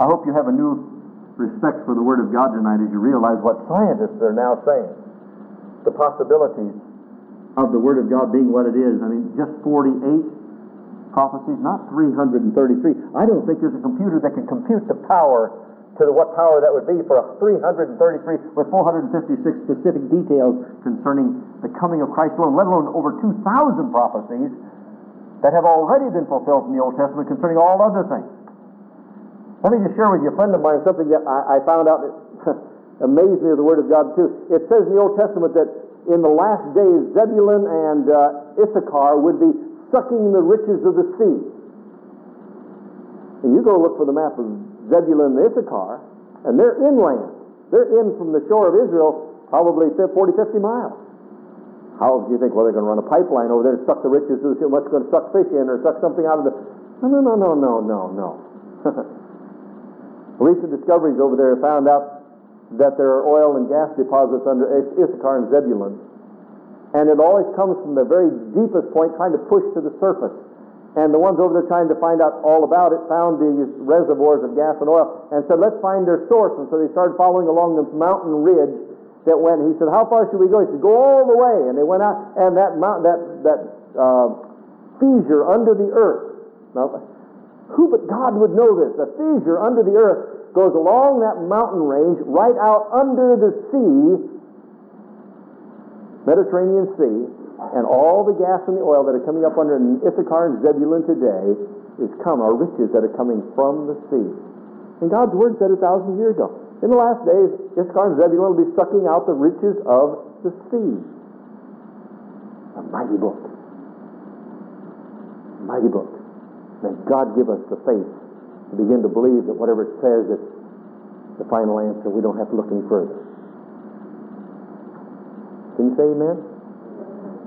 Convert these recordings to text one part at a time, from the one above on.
I hope you have a new respect for the Word of God tonight as you realize what scientists are now saying. The possibilities of the Word of God being what it is. I mean, just 48 prophecies, not 333. I don't think there's a computer that can compute the power to the, what power that would be for a 333 with 456 specific details concerning the coming of Christ alone, let alone over 2,000 prophecies that have already been fulfilled in the Old Testament concerning all other things. Let me just share with you a friend of mine something that I, I found out that amazed me of the Word of God too. It says in the Old Testament that in the last days Zebulun and uh, Issachar would be sucking the riches of the sea. And you go look for the map of Zebulun and Issachar, and they're inland. They're in from the shore of Israel probably 40, 50 miles. How do you think? Well, they're going to run a pipeline over there and suck the riches of the sea. What's going to suck fish in or suck something out of the. No, no, no, no, no, no, no. Recent discoveries over there found out that there are oil and gas deposits under Issachar and Zebulun. And it always comes from the very deepest point, trying to push to the surface. And the ones over there trying to find out all about it found these reservoirs of gas and oil and said, let's find their source. And so they started following along this mountain ridge that went. He said, how far should we go? He said, go all the way. And they went out, and that mountain, that that uh, fissure under the earth. Now, who but God would know this? A fissure under the earth goes along that mountain range right out under the sea, Mediterranean Sea, and all the gas and the oil that are coming up under Issachar and Zebulun today is come, our riches that are coming from the sea. And God's word said a thousand years ago. In the last days, Issachar and Zebulun will be sucking out the riches of the sea. A mighty book. A mighty book. May God give us the faith to begin to believe that whatever it says is the final answer. We don't have to look any further. Can you say amen?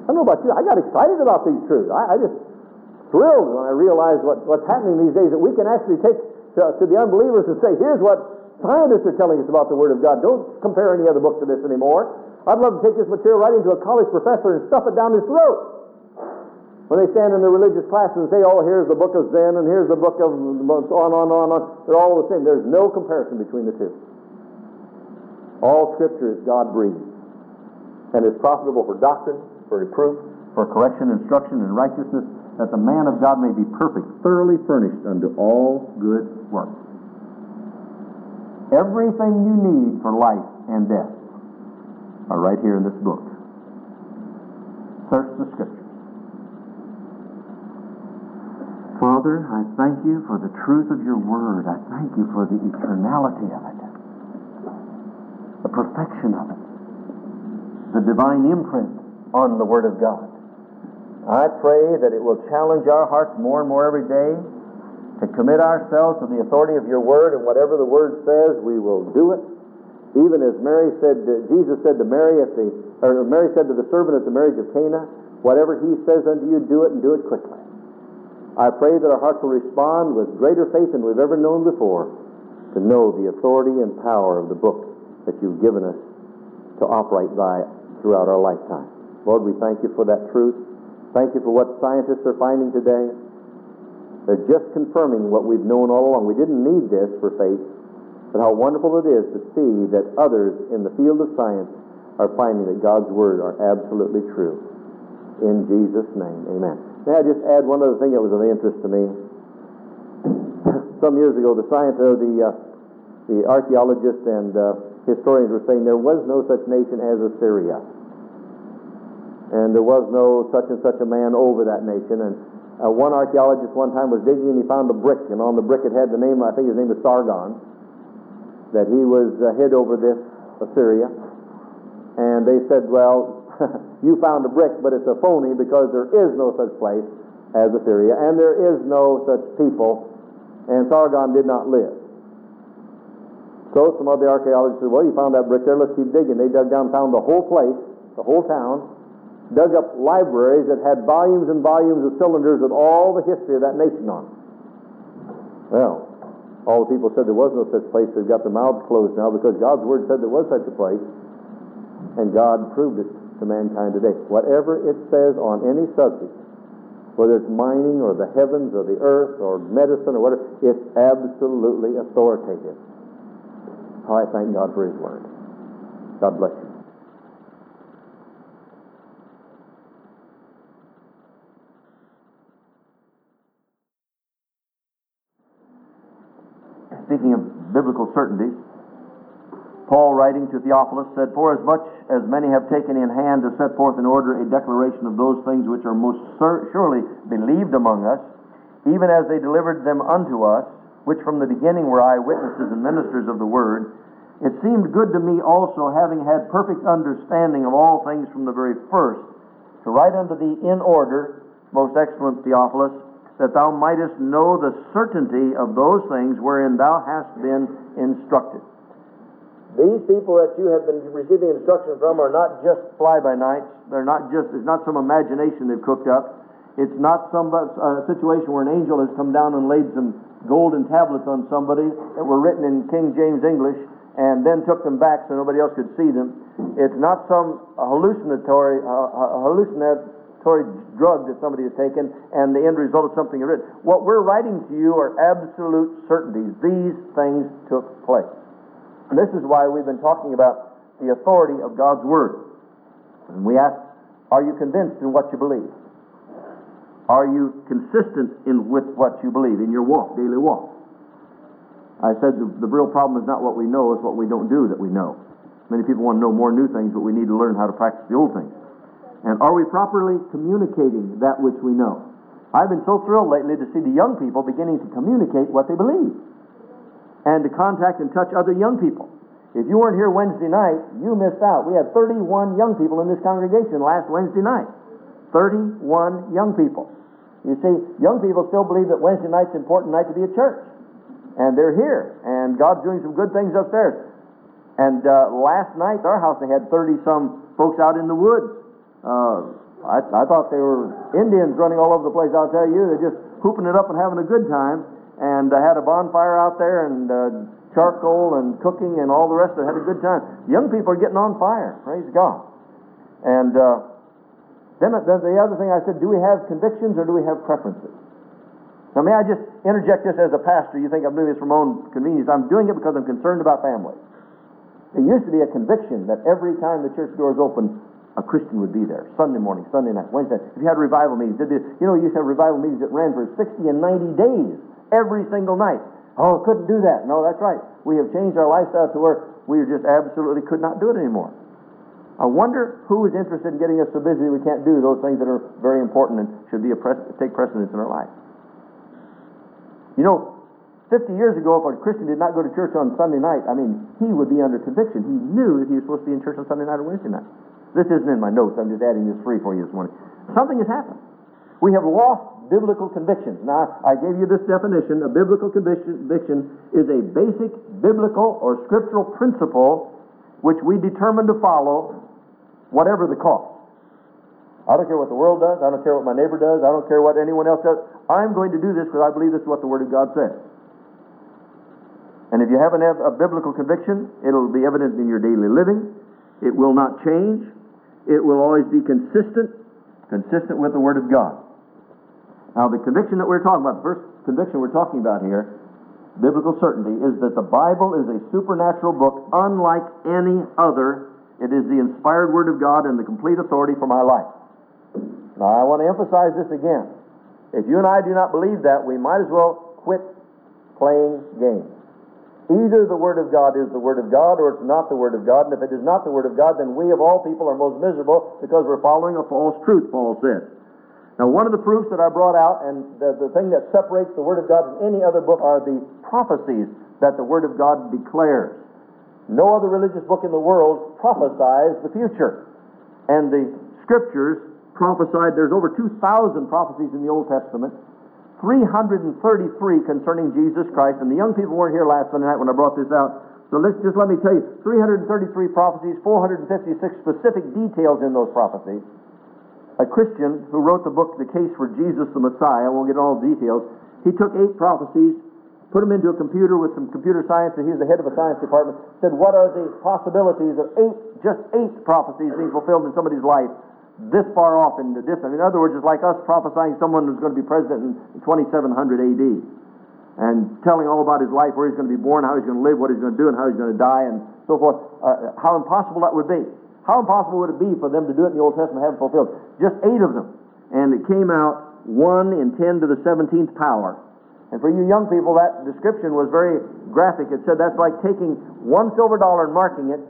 I don't know about you. I got excited about these truths. I, I just thrilled when I realized what, what's happening these days that we can actually take to, to the unbelievers and say, here's what scientists are telling us about the Word of God. Don't compare any other book to this anymore. I'd love to take this material right into a college professor and stuff it down his throat. When they stand in their religious classes and say, oh, here's the book of Zen and here's the book of on, on, on, on, they're all the same. There's no comparison between the two. All Scripture is God breathed and is profitable for doctrine, for reproof, for correction, instruction, and righteousness, that the man of God may be perfect, thoroughly furnished unto all good works. Everything you need for life and death are right here in this book. Search the Scriptures. Father, I thank you for the truth of your word. I thank you for the eternality of it, the perfection of it, the divine imprint on the Word of God. I pray that it will challenge our hearts more and more every day to commit ourselves to the authority of your Word, and whatever the Word says, we will do it. Even as Mary said, Jesus said to Mary at the, or Mary said to the servant at the marriage of Cana, whatever he says unto you, do it and do it quickly. I pray that our hearts will respond with greater faith than we've ever known before to know the authority and power of the book that you've given us to operate by throughout our lifetime. Lord, we thank you for that truth. Thank you for what scientists are finding today. They're just confirming what we've known all along. We didn't need this for faith, but how wonderful it is to see that others in the field of science are finding that God's Word are absolutely true. In Jesus' name, amen. May I just add one other thing that was of interest to me? Some years ago, the science, uh, the uh, the archaeologists and uh, historians were saying there was no such nation as Assyria, and there was no such and such a man over that nation. And uh, one archaeologist one time was digging and he found a brick, and on the brick it had the name, I think his name was Sargon, that he was uh, head over this Assyria. And they said, well, you found a brick, but it's a phony because there is no such place as Assyria, and there is no such people, and Sargon did not live. So some other archaeologists said, well, you found that brick there, let's keep digging. They dug down, found the whole place, the whole town, dug up libraries that had volumes and volumes of cylinders with all the history of that nation on them. Well, all the people said there was no such place. They've got their mouths closed now because God's Word said there was such a place, and God proved it to mankind today. Whatever it says on any subject, whether it's mining or the heavens or the earth or medicine or whatever, it's absolutely authoritative. How I thank God for His Word. God bless you. Speaking of biblical certainties, Paul, writing to Theophilus, said, For as much as many have taken in hand to set forth in order a declaration of those things which are most surely believed among us, even as they delivered them unto us, which from the beginning were eyewitnesses and ministers of the word, it seemed good to me also, having had perfect understanding of all things from the very first, to write unto thee in order, most excellent Theophilus, that thou mightest know the certainty of those things wherein thou hast been instructed. These people that you have been receiving instruction from are not just fly by nights. They're not just, it's not some imagination they've cooked up. It's not some uh, situation where an angel has come down and laid some golden tablets on somebody that were written in King James English and then took them back so nobody else could see them. It's not some hallucinatory, uh, hallucinatory drug that somebody has taken and the end result is something written. What we're writing to you are absolute certainties. These things took place. And this is why we've been talking about the authority of God's Word. And we ask, are you convinced in what you believe? Are you consistent in with what you believe in your walk, daily walk? I said the, the real problem is not what we know, it's what we don't do that we know. Many people want to know more new things, but we need to learn how to practice the old things. And are we properly communicating that which we know? I've been so thrilled lately to see the young people beginning to communicate what they believe and to contact and touch other young people. If you weren't here Wednesday night, you missed out. We had 31 young people in this congregation last Wednesday night. 31 young people. You see, young people still believe that Wednesday night's an important night to be at church. And they're here. And God's doing some good things upstairs. And uh, last night, our house, they had 30 some folks out in the woods. Uh, I, I thought they were Indians running all over the place, I'll tell you. They're just hooping it up and having a good time and I had a bonfire out there and uh, charcoal and cooking and all the rest of it. Had a good time. Young people are getting on fire. Praise God. And uh, then, the other thing I said, do we have convictions or do we have preferences? Now, may I just interject this as a pastor? You think I'm doing this for my own convenience. I'm doing it because I'm concerned about families. It used to be a conviction that every time the church doors open, a Christian would be there. Sunday morning, Sunday night, Wednesday. If you had revival meetings, you know, you used to have revival meetings that ran for 60 and 90 days every single night. Oh, couldn't do that. No, that's right. We have changed our lifestyle to where we just absolutely could not do it anymore. I wonder who is interested in getting us so busy we can't do those things that are very important and should be a pres- take precedence in our life. You know, 50 years ago, if a Christian did not go to church on Sunday night, I mean, he would be under conviction. He knew that he was supposed to be in church on Sunday night or Wednesday night. This isn't in my notes. I'm just adding this free for you this morning. Something has happened. We have lost biblical convictions. Now, I gave you this definition. A biblical conviction is a basic biblical or scriptural principle which we determine to follow whatever the cost. I don't care what the world does. I don't care what my neighbor does. I don't care what anyone else does. I'm going to do this because I believe this is what the Word of God says. And if you haven't a biblical conviction, it'll be evident in your daily living. It will not change. It will always be consistent, consistent with the Word of God. Now, the conviction that we're talking about, the first conviction we're talking about here, biblical certainty, is that the Bible is a supernatural book unlike any other. It is the inspired Word of God and the complete authority for my life. Now, I want to emphasize this again. If you and I do not believe that, we might as well quit playing games. Either the Word of God is the Word of God or it's not the Word of God. And if it is not the Word of God, then we of all people are most miserable because we're following a false truth, Paul said. Now, one of the proofs that I brought out, and the, the thing that separates the Word of God from any other book, are the prophecies that the Word of God declares. No other religious book in the world prophesies the future. And the Scriptures prophesied, there's over 2,000 prophecies in the Old Testament, 333 concerning Jesus Christ. And the young people weren't here last Sunday night when I brought this out. So let's just let me tell you 333 prophecies, 456 specific details in those prophecies a Christian who wrote the book, The Case for Jesus the Messiah, I won't get all the details, he took eight prophecies, put them into a computer with some computer science, and he's the head of a science department, said, What are the possibilities of eight, just eight prophecies being fulfilled in somebody's life this far off in the distance. In other words, it's like us prophesying someone who's going to be president in 2700 AD and telling all about his life, where he's going to be born, how he's going to live, what he's going to do, and how he's going to die, and so forth. Uh, how impossible that would be. How impossible would it be for them to do it in the Old Testament have it fulfilled? Just eight of them. And it came out 1 in 10 to the 17th power. And for you young people, that description was very graphic. It said that's like taking one silver dollar and marking it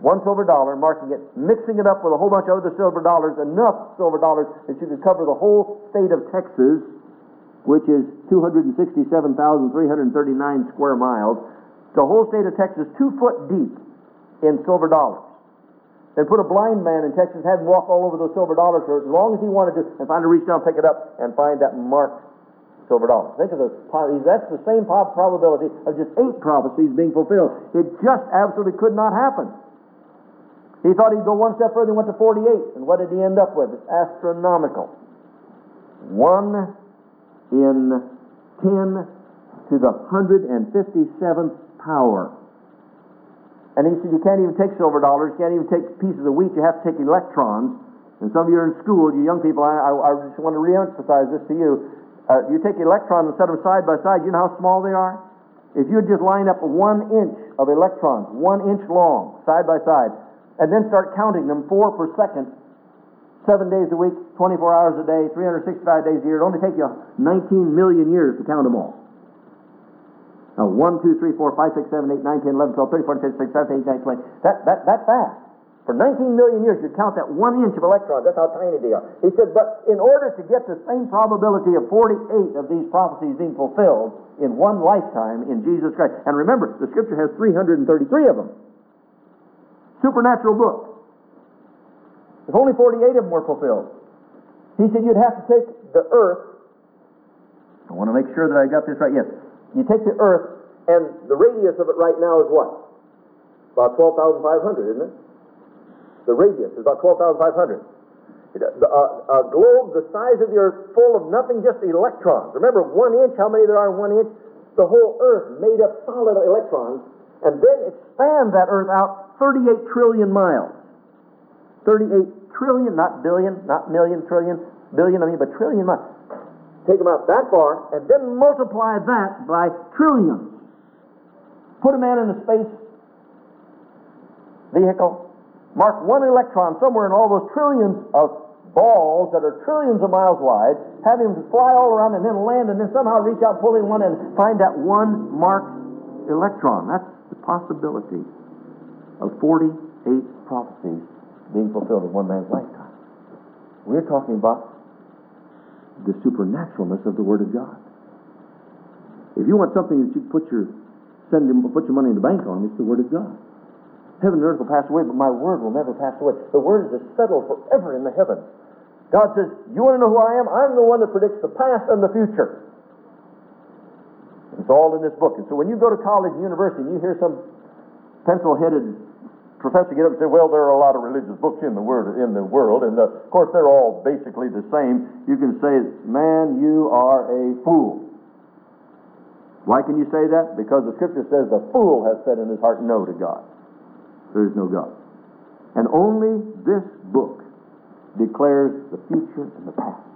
one silver dollar, marking it, mixing it up with a whole bunch of other silver dollars, enough silver dollars that you could cover the whole state of Texas, which is 267,339 square miles. The whole state of Texas, two foot deep in silver dollars. Then put a blind man in Texas, and have him walk all over those silver dollars for as long as he wanted to, and finally reach down, pick it up, and find that marked silver dollar. Think of the that's the same probability of just eight prophecies being fulfilled. It just absolutely could not happen. He thought he'd go one step further and went to 48. And what did he end up with? It's astronomical. One in 10 to the 157th power. And he said, You can't even take silver dollars, you can't even take pieces of wheat, you have to take electrons. And some of you are in school, you young people, I, I, I just want to re emphasize this to you. Uh, you take electrons and set them side by side, you know how small they are? If you just line up one inch of electrons, one inch long, side by side, and then start counting them four per second, seven days a week, 24 hours a day, 365 days a year. It only take you 19 million years to count them all. Now, 1, 2, 3, 4, 5, 6, 7, 8, 9, 10, 11, 12, 13, 14, 15, 16, 17, 18, 19, 20. That, that, that fast. For 19 million years, you'd count that one inch of electrons. That's how tiny they are. He said, but in order to get the same probability of 48 of these prophecies being fulfilled in one lifetime in Jesus Christ, and remember, the scripture has 333 of them supernatural book. If only 48 of them were fulfilled. He said you'd have to take the earth. I want to make sure that I got this right. Yes. You take the earth, and the radius of it right now is what? About 12,500, isn't it? The radius is about 12,500. A, uh, a globe the size of the earth full of nothing, just electrons. Remember, one inch, how many there are in one inch? The whole earth made up solid electrons. And then expand that earth out 38 trillion miles. 38 trillion, not billion, not million, trillion, billion, I mean, but trillion miles. Take them out that far, and then multiply that by trillions. Put a man in a space vehicle, mark one electron somewhere in all those trillions of balls that are trillions of miles wide, have him fly all around and then land and then somehow reach out, pull in one and find that one marked electron. That's the possibility of 48 prophecies being fulfilled in one man's lifetime. We're talking about the supernaturalness of the Word of God. If you want something that you put your send put your money in the bank on, it's the Word of God. Heaven and earth will pass away, but my word will never pass away. The word is settled forever in the heavens. God says, You want to know who I am? I'm the one that predicts the past and the future. It's all in this book. And so when you go to college and university and you hear some pencil headed professor get up and say, well, there are a lot of religious books in the in the world, and uh, of course they're all basically the same. You can say, man, you are a fool. Why can you say that? Because the scripture says the fool has said in his heart no to God. There is no God. And only this book declares the future and the past.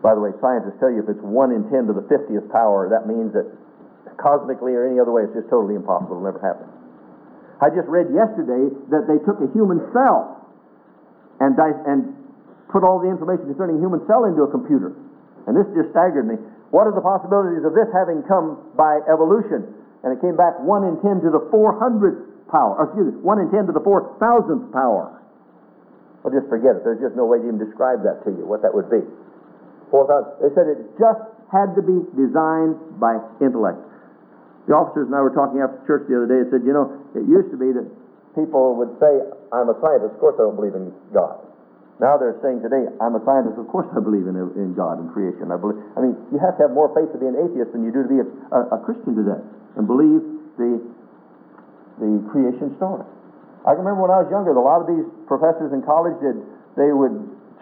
By the way, scientists tell you if it's 1 in 10 to the 50th power, that means that cosmically or any other way. It's just totally impossible. It'll never happen. I just read yesterday that they took a human cell and, and put all the information concerning a human cell into a computer. And this just staggered me. What are the possibilities of this having come by evolution? And it came back 1 in 10 to the 400th power. Or excuse me, 1 in 10 to the 4,000th power. Well, just forget it. There's just no way to even describe that to you, what that would be. 4,000. They said it just had to be designed by intellect. The officers and I were talking after church the other day and said, you know, it used to be that people would say, I'm a scientist, of course I don't believe in God. Now they're saying today, I'm a scientist, of course I believe in, in God and creation. I believe, I mean, you have to have more faith to be an atheist than you do to be a, a, a Christian today and believe the, the creation story. I can remember when I was younger, a lot of these professors in college did, they would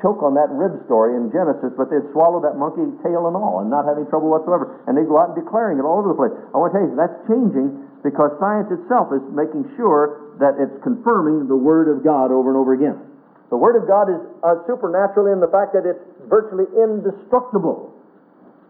choke on that rib story in Genesis, but they'd swallow that monkey tail and all and not have any trouble whatsoever. And they'd go out and declaring it all over the place. I want to tell you, that's changing because science itself is making sure that it's confirming the Word of God over and over again. The Word of God is uh, supernatural in the fact that it's virtually indestructible.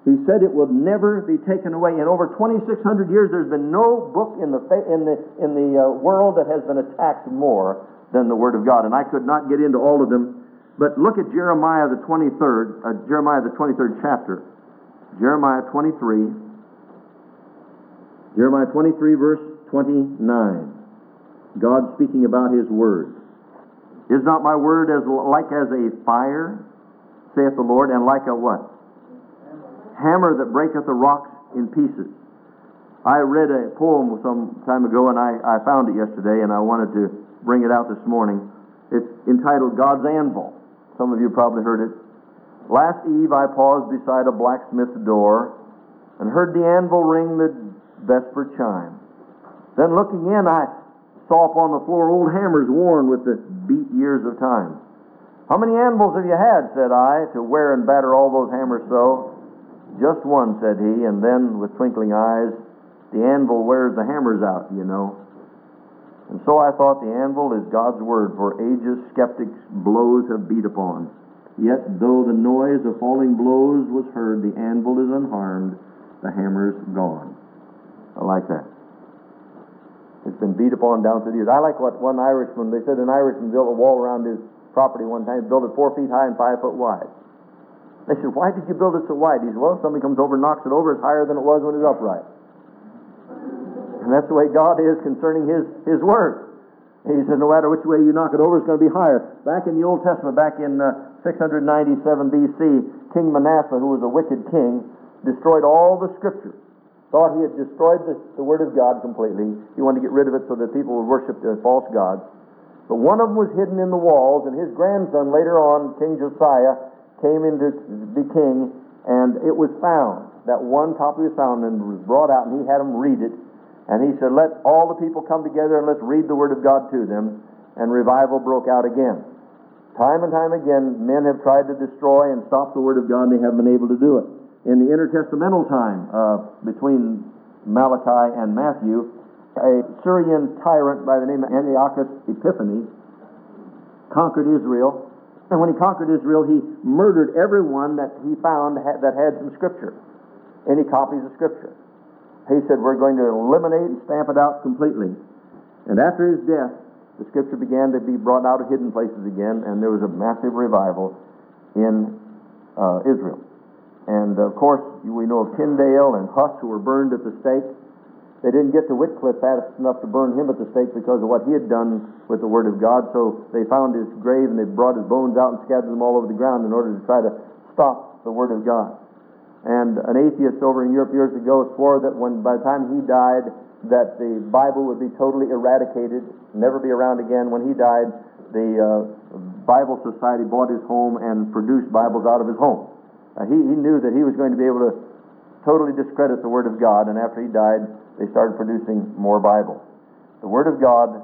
He said it will never be taken away. In over 2,600 years, there's been no book in the, in the, in the uh, world that has been attacked more than the Word of God. And I could not get into all of them, but look at Jeremiah the 23rd, uh, Jeremiah the 23rd chapter. Jeremiah 23, Jeremiah 23, verse 29. God speaking about His Word. Is not my word as like as a fire, saith the Lord, and like a what? hammer that breaketh the rocks in pieces. I read a poem some time ago and I, I found it yesterday and I wanted to bring it out this morning. It's entitled God's Anvil. Some of you probably heard it. Last eve I paused beside a blacksmith's door and heard the anvil ring the vesper chime. Then looking in, I saw upon the floor old hammers worn with the beat years of time. How many anvils have you had, said I, to wear and batter all those hammers so? Just one, said he, and then, with twinkling eyes, the anvil wears the hammers out, you know. And so I thought the anvil is God's word, for ages skeptics blows have beat upon. Yet, though the noise of falling blows was heard, the anvil is unharmed, the hammer's gone. I like that. It's been beat upon down through the years. I like what one Irishman, they said an Irishman built a wall around his property one time, built it four feet high and five foot wide. They said, Why did you build it so wide? He said, Well, if somebody comes over and knocks it over, it's higher than it was when it was upright. And that's the way God is concerning His, His Word. He said, No matter which way you knock it over, it's going to be higher. Back in the Old Testament, back in uh, 697 BC, King Manasseh, who was a wicked king, destroyed all the Scriptures. Thought he had destroyed the, the Word of God completely. He wanted to get rid of it so that people would worship the false gods. But one of them was hidden in the walls, and his grandson, later on, King Josiah, came in to be king, and it was found. That one copy was found and was brought out, and he had him read it. And he said, Let all the people come together and let's read the Word of God to them. And revival broke out again. Time and time again, men have tried to destroy and stop the Word of God, and they haven't been able to do it. In the intertestamental time uh, between Malachi and Matthew, a Syrian tyrant by the name of Antiochus Epiphanes conquered Israel and when he conquered Israel, he murdered everyone that he found that had some scripture, any copies of scripture. He said, We're going to eliminate and stamp it out completely. And after his death, the scripture began to be brought out of hidden places again, and there was a massive revival in uh, Israel. And of course, we know of Tyndale and Huss who were burned at the stake. They didn't get to Wycliffe fast enough to burn him at the stake because of what he had done with the Word of God. So they found his grave and they brought his bones out and scattered them all over the ground in order to try to stop the Word of God. And an atheist over in Europe years ago swore that when by the time he died, that the Bible would be totally eradicated, never be around again. When he died, the uh, Bible Society bought his home and produced Bibles out of his home. Uh, he, he knew that he was going to be able to totally discredit the Word of God, and after he died, they started producing more Bibles. The Word of God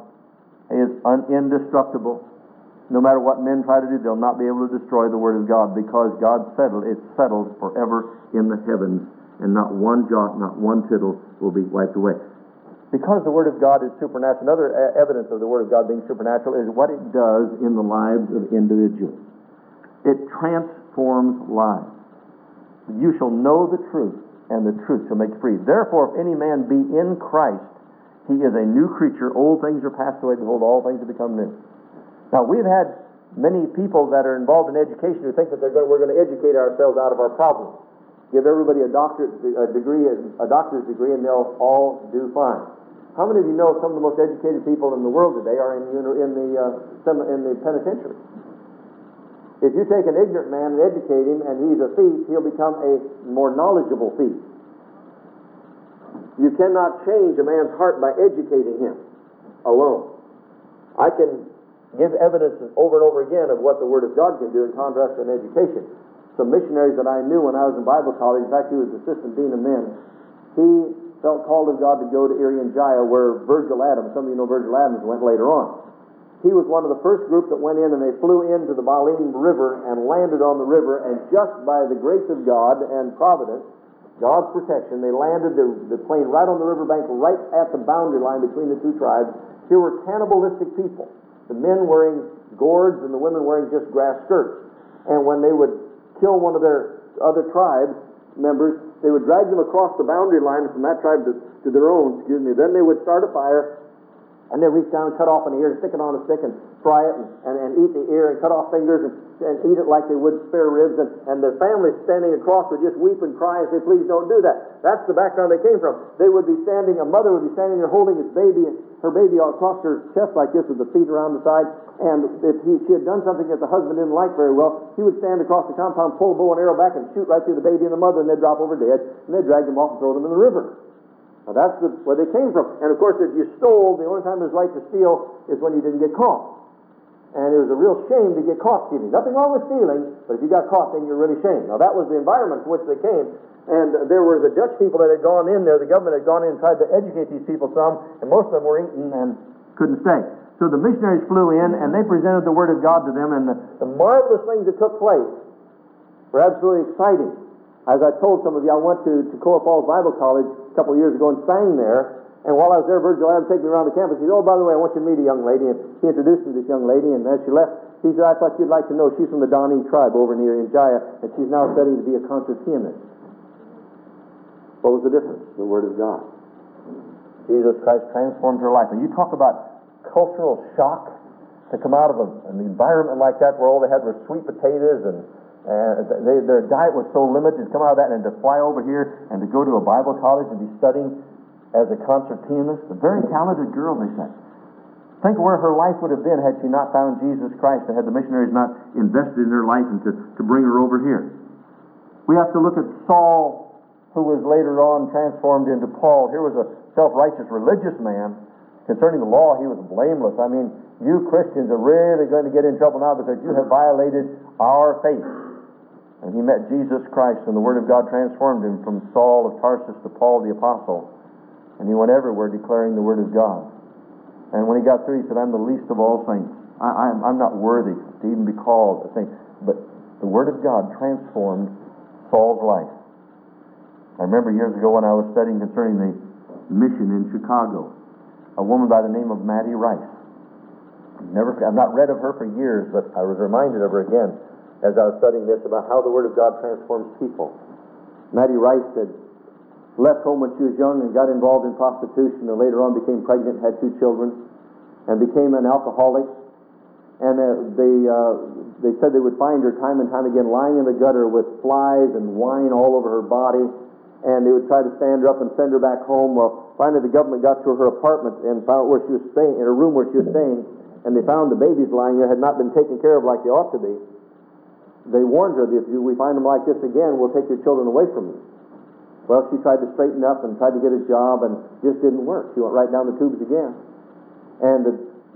is un- indestructible. No matter what men try to do, they'll not be able to destroy the Word of God because God settled, it's settled forever in the heavens, and not one jot, not one tittle will be wiped away. Because the Word of God is supernatural, another uh, evidence of the Word of God being supernatural is what it does in the lives of individuals. It transforms lives. You shall know the truth, and the truth shall make free. Therefore, if any man be in Christ, he is a new creature. Old things are passed away. Behold, all things have become new. Now, we've had many people that are involved in education who think that they're going, we're going to educate ourselves out of our problems. Give everybody a doctorate a degree, a doctor's degree, and they'll all do fine. How many of you know some of the most educated people in the world today are in, in the uh, in the penitentiary? If you take an ignorant man and educate him and he's a thief, he'll become a more knowledgeable thief. You cannot change a man's heart by educating him alone. I can give evidence over and over again of what the Word of God can do in contrast to an education. Some missionaries that I knew when I was in Bible college, in fact, he was assistant dean of men, he felt called of God to go to Irian Jaya, where Virgil Adams, some of you know Virgil Adams, went later on. He was one of the first group that went in and they flew into the Baliem River and landed on the river, and just by the grace of God and providence, God's protection, they landed the, the plane right on the riverbank, right at the boundary line between the two tribes. Here were cannibalistic people, the men wearing gourds and the women wearing just grass skirts. And when they would kill one of their other tribes members, they would drag them across the boundary line from that tribe to, to their own, excuse me. Then they would start a fire and they reach down and cut off an ear and stick it on a stick and fry it and, and, and eat the ear and cut off fingers and, and eat it like they would spare ribs. And, and the family standing across would just weep and cry and say, please don't do that. That's the background they came from. They would be standing, a mother would be standing there holding his baby, her baby across her chest like this with the feet around the side. And if he, she had done something that the husband didn't like very well, he would stand across the compound, pull a bow and arrow back and shoot right through the baby and the mother and they'd drop over dead and they'd drag them off and throw them in the river. Now that's the, where they came from. And of course, if you stole, the only time it was right to steal is when you didn't get caught. And it was a real shame to get caught stealing. Nothing wrong with stealing, but if you got caught, then you're really shamed. Now that was the environment from which they came. And there were the Dutch people that had gone in there. The government had gone in and tried to educate these people some, and most of them were eaten and couldn't stay. So the missionaries flew in and they presented the Word of God to them, and the, the marvelous things that took place were absolutely exciting. As I told some of you, I went to Toccoa Falls Bible College a couple of years ago and sang there. And while I was there, Virgil Adams taking me around the campus. He said, Oh, by the way, I want you to meet a young lady. And he introduced me to this young lady. And as she left, he said, I thought you'd like to know she's from the Dani tribe over near Irian Jaya, and she's now studying to be a concert pianist. What was the difference? The Word of God. Jesus Christ transformed her life. And you talk about cultural shock to come out of a, an environment like that where all they had were sweet potatoes and and they, their diet was so limited to come out of that and to fly over here and to go to a Bible college and be studying as a concert pianist. A very talented girl, they said. Think of where her life would have been had she not found Jesus Christ and had the missionaries not invested in her life and to, to bring her over here. We have to look at Saul, who was later on transformed into Paul. Here was a self righteous religious man. Concerning the law, he was blameless. I mean, you Christians are really going to get in trouble now because you have violated our faith. And he met Jesus Christ, and the Word of God transformed him from Saul of Tarsus to Paul the Apostle. And he went everywhere declaring the Word of God. And when he got through, he said, I'm the least of all saints. I, am not worthy to even be called a saint. But the Word of God transformed Saul's life. I remember years ago when I was studying concerning the mission in Chicago, a woman by the name of Mattie Rice. Never, I've not read of her for years, but I was reminded of her again as I was studying this about how the Word of God transforms people. Mattie Rice had left home when she was young and got involved in prostitution and later on became pregnant, had two children, and became an alcoholic. And uh, they, uh, they said they would find her time and time again lying in the gutter with flies and wine all over her body. And they would try to stand her up and send her back home. Well, finally the government got to her apartment and found where she was staying, in her room where she was staying, and they found the babies lying there had not been taken care of like they ought to be they warned her that if we find them like this again, we'll take your children away from you. Well, she tried to straighten up and tried to get a job and just didn't work. She went right down the tubes again. And the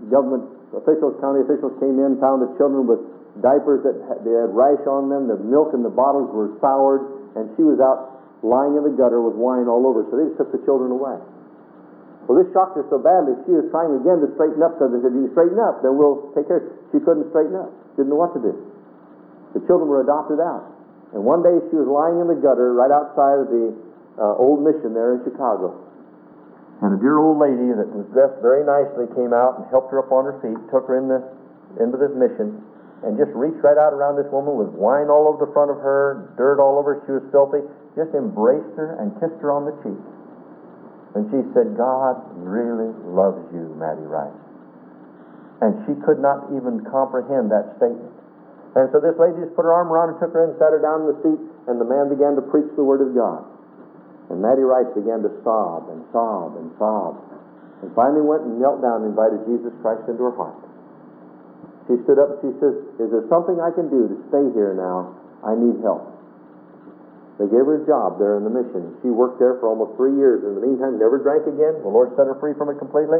government officials, county officials came in, found the children with diapers that they had rash on them, the milk in the bottles were soured, and she was out lying in the gutter with wine all over. So they just took the children away. Well, this shocked her so badly, she was trying again to straighten up because they said, you straighten up, then we'll take care. She couldn't straighten up. Didn't know what to do. The children were adopted out. And one day she was lying in the gutter right outside of the uh, old mission there in Chicago. And a dear old lady that was dressed very nicely came out and helped her up on her feet, took her in the, into this mission, and just reached right out around this woman with wine all over the front of her, dirt all over, she was filthy, just embraced her and kissed her on the cheek. And she said, God really loves you, Mattie Rice. And she could not even comprehend that statement. And so this lady just put her arm around her, took her in, sat her down in the seat, and the man began to preach the Word of God. And Mattie Rice began to sob and sob and sob. And finally went and knelt down and invited Jesus Christ into her heart. She stood up and she says, Is there something I can do to stay here now? I need help. They gave her a job there in the mission. She worked there for almost three years. In the meantime, never drank again. The Lord set her free from it completely.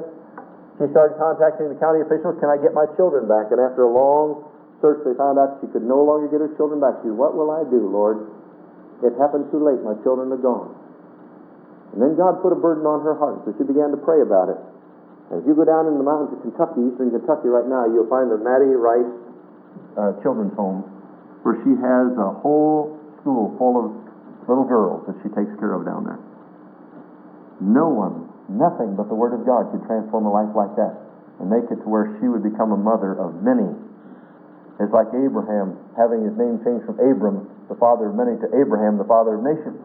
She started contacting the county officials, Can I get my children back? And after a long search, they found out she could no longer get her children back. She said, What will I do, Lord? It happened too late. My children are gone. And then God put a burden on her heart, so she began to pray about it. And if you go down in the mountains of Kentucky, eastern Kentucky right now, you'll find the Mattie Rice uh, Children's Home, where she has a whole school full of little girls that she takes care of down there. No one, nothing but the Word of God could transform a life like that and make it to where she would become a mother of many. It's like Abraham having his name changed from Abram, the father of many, to Abraham, the father of nations.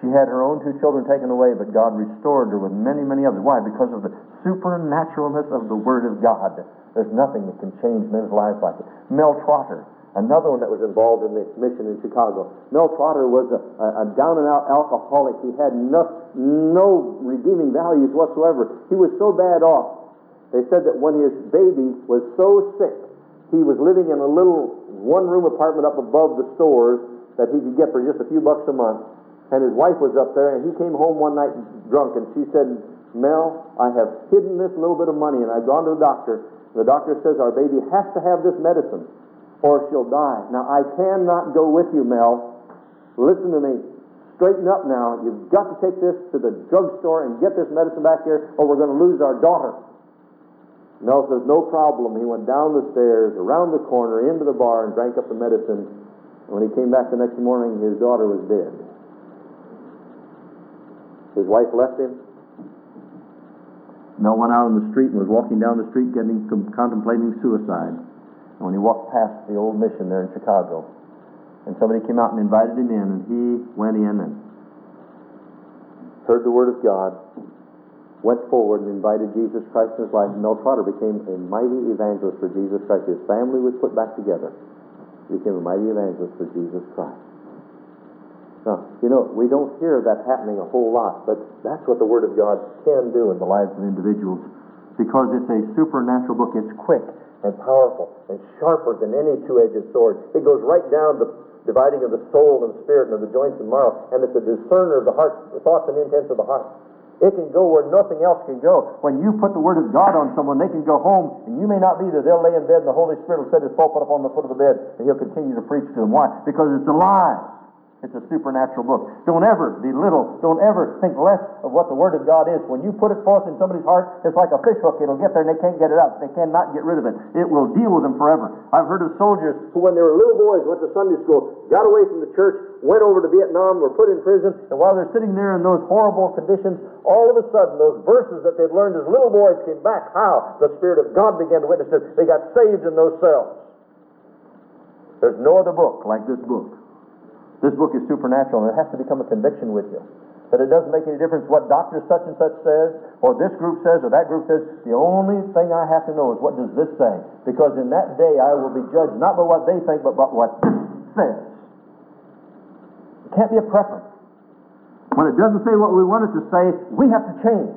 She had her own two children taken away, but God restored her with many, many others. Why? Because of the supernaturalness of the Word of God. There's nothing that can change men's lives like it. Mel Trotter, another one that was involved in the mission in Chicago. Mel Trotter was a, a, down and out alcoholic. He had no, no redeeming values whatsoever. He was so bad off. They said that when his baby was so sick, he was living in a little one room apartment up above the stores that he could get for just a few bucks a month and his wife was up there, and he came home one night drunk, and she said, Mel, I have hidden this little bit of money, and I've gone to the doctor. The doctor says our baby has to have this medicine, or she'll die. Now, I cannot go with you, Mel. Listen to me. Straighten up now. You've got to take this to the drugstore and get this medicine back here, or we're going to lose our daughter. Mel says, no problem. He went down the stairs, around the corner, into the bar, and drank up the medicine. And when he came back the next morning, his daughter was dead. His wife left him. Mel went out on the street and was walking down the street getting contemplating suicide. And when he walked past the old mission there in Chicago, and somebody came out and invited him in, and he went in and heard the word of God, went forward and invited Jesus Christ in his life. Mel Trotter became a mighty evangelist for Jesus Christ. His family was put back together. He became a mighty evangelist for Jesus Christ. Now, you know, we don't hear that happening a whole lot, but that's what the Word of God can do in the lives of individuals because it's a supernatural book. It's quick and powerful and sharper than any two edged sword. It goes right down the dividing of the soul and spirit and of the joints and marrow, and it's a discerner of the heart, the thoughts and intents of the heart. It can go where nothing else can go. When you put the Word of God on someone, they can go home, and you may not be there. They'll lay in bed, and the Holy Spirit will set His pulpit up on the foot of the bed, and He'll continue to preach to them. Why? Because it's alive. It's a supernatural book. Don't ever belittle, don't ever think less of what the Word of God is. When you put it forth in somebody's heart, it's like a fish hook. It'll get there and they can't get it out. They cannot get rid of it. It will deal with them forever. I've heard of soldiers who, when they were little boys, went to Sunday school, got away from the church, went over to Vietnam, were put in prison, and while they're sitting there in those horrible conditions, all of a sudden those verses that they'd learned as little boys came back. How? The Spirit of God began to witness it. They got saved in those cells. There's no other book like this book. This book is supernatural, and it has to become a conviction with you. But it doesn't make any difference what doctor such and such says, or this group says, or that group says. The only thing I have to know is what does this say? Because in that day I will be judged not by what they think, but by what this says. It can't be a preference. When it doesn't say what we want it to say, we have to change.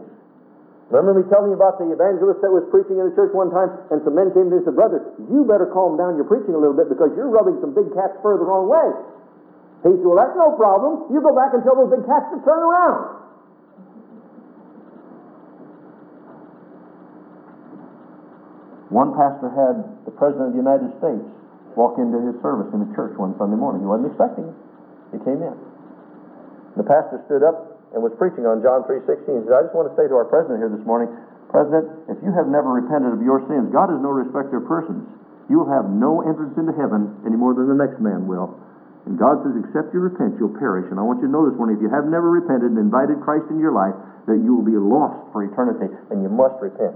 Remember me telling you about the evangelist that was preaching in the church one time, and some men came to and said, Brother, you better calm down your preaching a little bit because you're rubbing some big cats fur the wrong way. He said, Well, that's no problem. You go back and tell those big cats to turn around. One pastor had the President of the United States walk into his service in the church one Sunday morning. He wasn't expecting it. He came in. The pastor stood up and was preaching on John 3.16. He said, I just want to say to our president here this morning, President, if you have never repented of your sins, God is no respecter of persons. You will have no entrance into heaven any more than the next man will. And God says, except you repent, you'll perish. And I want you to know this morning, if you have never repented and invited Christ into your life, that you will be lost for eternity, and you must repent.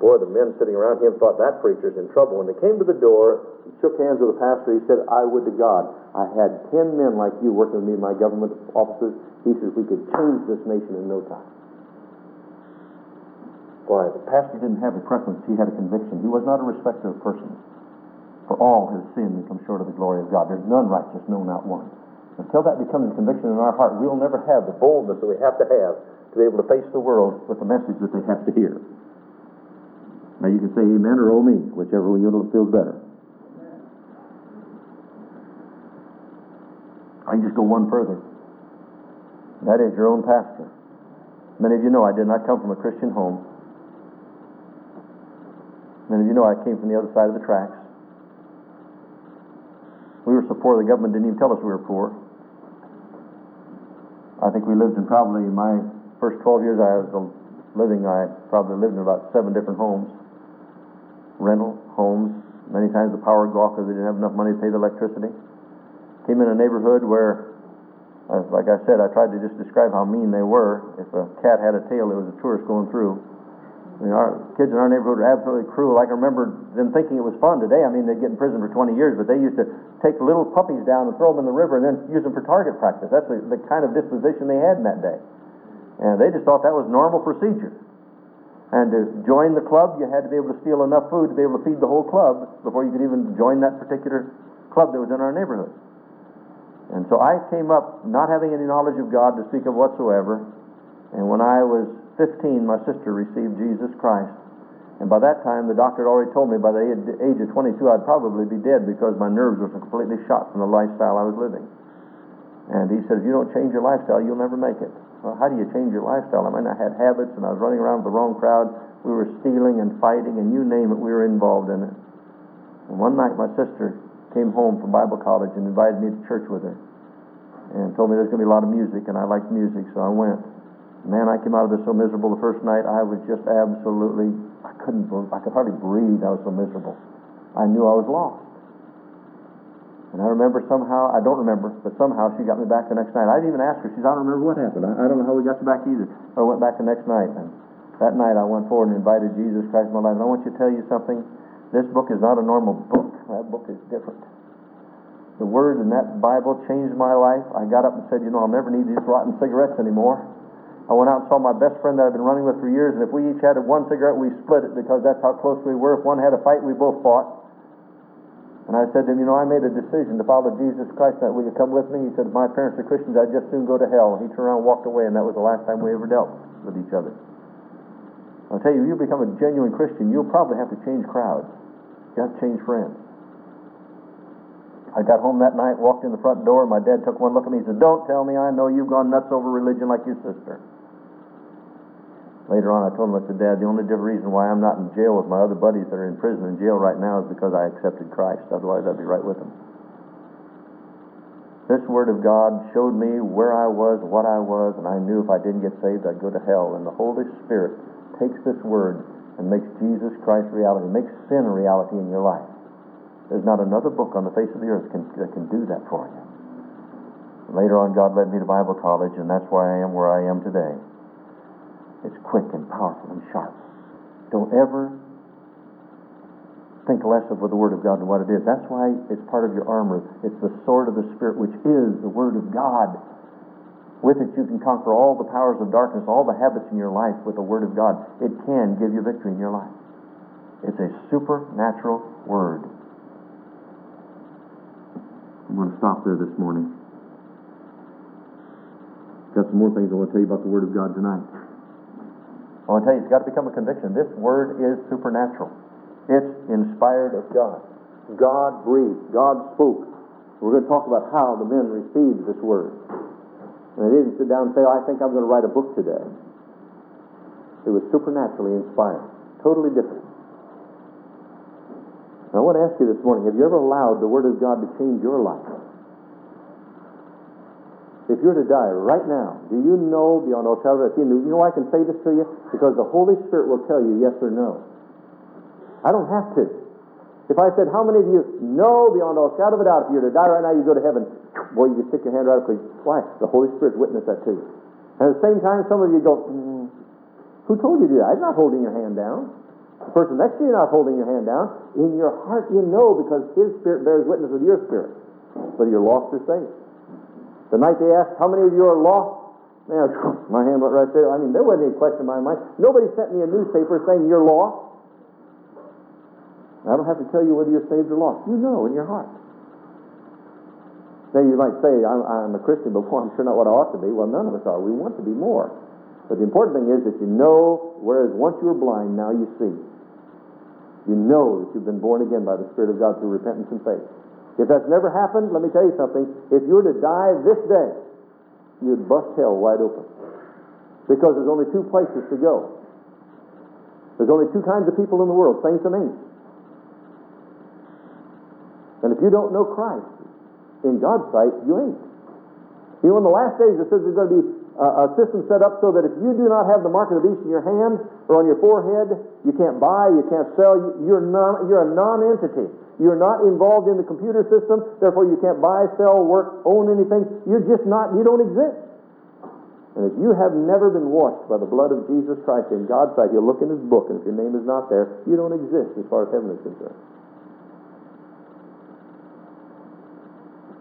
Boy, the men sitting around him thought that preacher's in trouble. When they came to the door, he shook hands with the pastor. He said, I would to God, I had ten men like you working with me in my government offices. He says, we could change this nation in no time. Boy, the pastor didn't have a preference. He had a conviction. He was not a respecter of persons. For all have sinned and come short of the glory of God. There's none righteous, no, not one. Until that becomes a conviction in our heart, we'll never have the boldness that we have to have to be able to face the world with the message that they have to hear. Now you can say amen or oh me, whichever one you feels better. I can just go one further. That is your own pastor. Many of you know I did not come from a Christian home. Many of you know I came from the other side of the tracks. We so poor the government didn't even tell us we were poor. I think we lived in probably my first 12 years I was living, I probably lived in about seven different homes, rental homes. Many times the power would go off because they didn't have enough money to pay the electricity. Came in a neighborhood where, like I said, I tried to just describe how mean they were. If a cat had a tail, it was a tourist going through. I mean, our kids in our neighborhood are absolutely cruel. I can remember them thinking it was fun today. I mean, they'd get in prison for 20 years, but they used to take little puppies down and throw them in the river and then use them for target practice. That's the, the kind of disposition they had in that day. And they just thought that was normal procedure. And to join the club, you had to be able to steal enough food to be able to feed the whole club before you could even join that particular club that was in our neighborhood. And so I came up not having any knowledge of God to speak of whatsoever. And when I was 15, my sister received Jesus Christ. And by that time, the doctor had already told me by the age of 22 I'd probably be dead because my nerves were completely shot from the lifestyle I was living. And he said, if you don't change your lifestyle, you'll never make it. Well, how do you change your lifestyle? I mean, I had habits and I was running around with the wrong crowd. We were stealing and fighting, and you name it, we were involved in it. And one night, my sister came home from Bible college and invited me to church with her and told me there's going to be a lot of music, and I liked music, so I went. Man, I came out of this so miserable the first night. I was just absolutely, I couldn't, I could hardly breathe. I was so miserable. I knew I was lost. And I remember somehow, I don't remember, but somehow she got me back the next night. I didn't even ask her. She said, I don't remember what happened. I, I don't know how we got you back either. I went back the next night. And that night I went forward and invited Jesus Christ in my life. And I want you to tell you something. This book is not a normal book. That book is different. The word in that Bible changed my life. I got up and said, you know, I'll never need these rotten cigarettes anymore. I went out and saw my best friend that I've been running with for years, and if we each had one cigarette, we split it because that's how close we were. If one had a fight, we both fought. And I said to him, You know, I made a decision to follow Jesus Christ. That will you come with me? He said, If my parents are Christians, I'd just soon go to hell. And he turned around and walked away, and that was the last time we ever dealt with each other. I'll tell you, you become a genuine Christian, you'll probably have to change crowds. You have to change friends. I got home that night, walked in the front door, my dad took one look at me. He said, Don't tell me I know you've gone nuts over religion like your sister. Later on, I told him, I said, Dad, the only reason why I'm not in jail with my other buddies that are in prison in jail right now is because I accepted Christ. Otherwise, I'd be right with them. This Word of God showed me where I was, what I was, and I knew if I didn't get saved, I'd go to hell. And the Holy Spirit takes this Word and makes Jesus Christ reality, makes sin a reality in your life. There's not another book on the face of the earth can, that can do that for you. Later on, God led me to Bible college, and that's why I am where I am today. It's quick and powerful and sharp. Don't ever think less of the Word of God than what it is. That's why it's part of your armor. It's the sword of the Spirit, which is the Word of God. With it, you can conquer all the powers of darkness, all the habits in your life with the Word of God. It can give you victory in your life. It's a supernatural Word. I'm going to stop there this morning. Got some more things I want to tell you about the Word of God tonight. I want to tell you, it's got to become a conviction. This word is supernatural. It's inspired of God. God breathed. God spoke. We're going to talk about how the men received this word. And they didn't sit down and say, oh, I think I'm going to write a book today. It was supernaturally inspired. Totally different. Now, I want to ask you this morning, have you ever allowed the Word of God to change your life? If you're to die right now, do you know beyond all shadow of a doubt? You know I can say this to you? Because the Holy Spirit will tell you yes or no. I don't have to. If I said, how many of you know beyond all shadow of a doubt, if you're to die right now, you go to heaven, boy, you can stick your hand right up because, why? The Holy Spirit witnessed that to you. And at the same time, some of you go, mm, who told you to do that? I'm not holding your hand down. The person next to you not holding your hand down. In your heart, you know because His Spirit bears witness with your spirit, whether you're lost or saved. The night they asked, How many of you are lost? Man, my hand went right there. I mean, there wasn't any question in my mind. Nobody sent me a newspaper saying you're lost. I don't have to tell you whether you're saved or lost. You know in your heart. Now, you might say, I'm, I'm a Christian, boy, I'm sure not what I ought to be. Well, none of us are. We want to be more. But the important thing is that you know, whereas once you were blind, now you see. You know that you've been born again by the Spirit of God through repentance and faith. If that's never happened, let me tell you something. If you were to die this day, you'd bust hell wide open. Because there's only two places to go. There's only two kinds of people in the world, saints and ain'ts. And if you don't know Christ, in God's sight, you ain't. You know, in the last days, it says there's going to be a system set up so that if you do not have the mark of the beast in your hand or on your forehead, you can't buy, you can't sell, you, you're, non, you're a non-entity. You're not involved in the computer system, therefore you can't buy, sell, work, own anything. You're just not, you don't exist. And if you have never been washed by the blood of Jesus Christ in God's sight, you'll look in His book, and if your name is not there, you don't exist as far as heaven is concerned.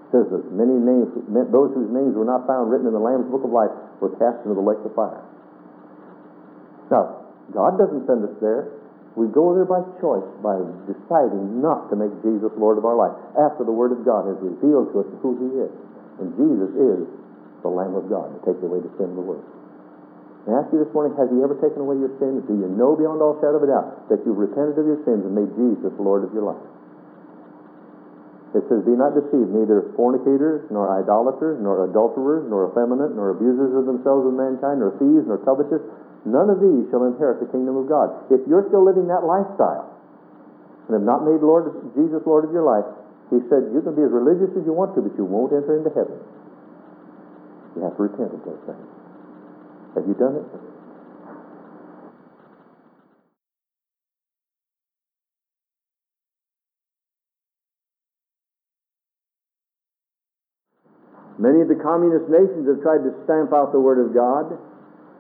It says that many names, those whose names were not found written in the Lamb's book of life were cast into the lake of fire. Now, God doesn't send us there. We go there by choice, by deciding not to make Jesus Lord of our life, after the Word of God has revealed to us who He is. And Jesus is the Lamb of God to take away the sin of the world. I ask you this morning, has He ever taken away your sins? Do you know beyond all shadow of a doubt that you've repented of your sins and made Jesus Lord of your life? It says, Be not deceived, neither fornicators, nor idolaters, nor adulterers, nor effeminate, nor abusers of themselves with mankind, nor thieves, nor covetous. None of these shall inherit the kingdom of God. If you're still living that lifestyle and have not made Lord Jesus Lord of your life, he said, You can be as religious as you want to, but you won't enter into heaven. You have to repent of those things. Have you done it? Many of the communist nations have tried to stamp out the Word of God,